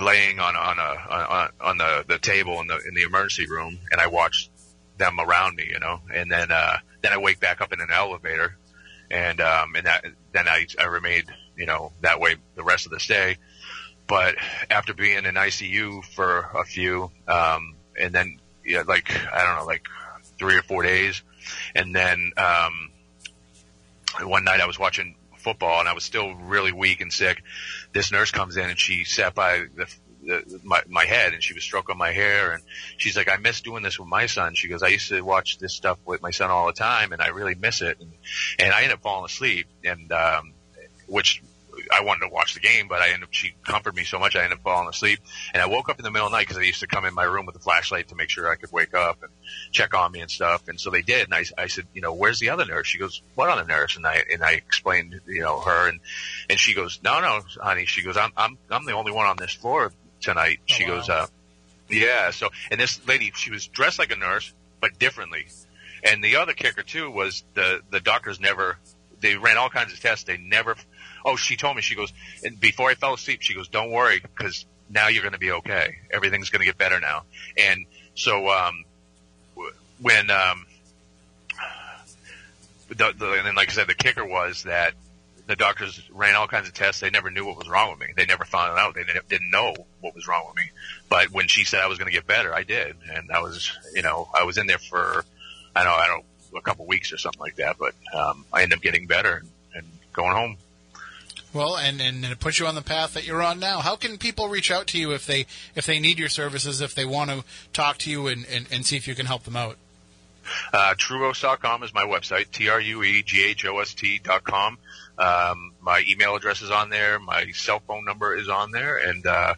D: laying on on a on, on the the table in the in the emergency room, and I watched them around me, you know, and then uh, then I wake back up in an elevator, and um, and that then I I remained you know that way the rest of the stay. But after being in ICU for a few, um, and then yeah, like I don't know, like three or four days, and then um, one night I was watching football and I was still really weak and sick. This nurse comes in and she sat by the, the my my head and she was stroking my hair and she's like, I miss doing this with my son. She goes, I used to watch this stuff with my son all the time and I really miss it. And, and I ended up falling asleep and um, which I wanted to watch the game, but I ended up, she comforted me so much I ended up falling asleep. And I woke up in the middle of the night because I used to come in my room with a flashlight to make sure I could wake up and check on me and stuff. And so they did. And I, I said, you know, where's the other nurse? She goes, what other nurse? And I, and I explained, you know, her and, and she goes, no, no, honey. She goes, I'm, I'm, I'm the only one on this floor tonight. She
A: wow.
D: goes, uh, yeah. So, and this lady, she was dressed like a nurse, but differently. And the other kicker too was the, the doctors never, they ran all kinds of tests. They never, oh, she told me, she goes, and before I fell asleep, she goes, don't worry, because now you're going to be okay. Everything's going to get better now. And so, um, when, um, the, the, and then like I said, the kicker was that the doctors ran all kinds of tests. They never knew what was wrong with me. They never found out. They didn't know what was wrong with me. But when she said I was going to get better, I did. And I was, you know, I was in there for, I don't know, I don't, a couple weeks or something like that. But, um, I ended up getting better and, and going home.
A: Well, and, and it puts you on the path that you're on now. How can people reach out to you if they if they need your services, if they want to talk to you and, and, and see if you can help them out?
D: Uh, Trueghost.com is my website, T-R-U-E-G-H-O-S-T dot com. Um, my email address is on there. My cell phone number is on there. And, uh,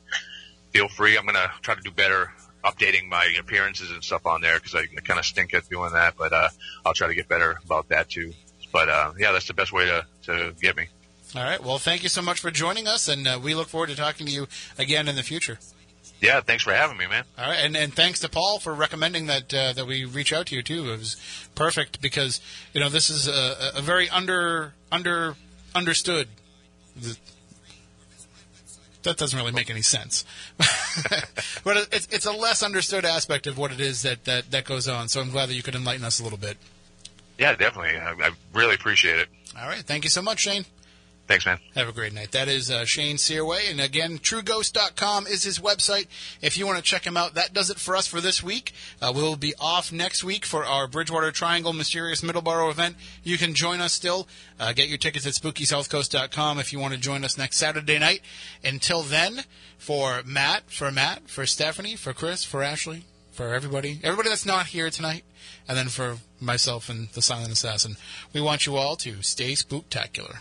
D: feel free. I'm going to try to do better updating my appearances and stuff on there because I kind of stink at doing that, but, uh, I'll try to get better about that too. But, uh, yeah, that's the best way to, to get me.
A: All right. Well, thank you so much for joining us, and uh, we look forward to talking to you again in the future.
D: Yeah, thanks for having me, man.
A: All right, and, and thanks to Paul for recommending that uh, that we reach out to you too. It was perfect because you know this is a, a very under under understood. That doesn't really make any sense, but it's it's a less understood aspect of what it is that, that that goes on. So I'm glad that you could enlighten us a little bit.
D: Yeah, definitely. I, I really appreciate it.
A: All right, thank you so much, Shane.
D: Thanks, man.
A: Have a great night. That is uh, Shane Sirois. And again, trueghost.com is his website. If you want to check him out, that does it for us for this week. Uh, we'll be off next week for our Bridgewater Triangle Mysterious Middleborough event. You can join us still. Uh, get your tickets at spookysouthcoast.com if you want to join us next Saturday night. Until then, for Matt, for Matt, for Stephanie, for Chris, for Ashley, for everybody, everybody that's not here tonight, and then for myself and the Silent Assassin, we want you all to stay spooktacular.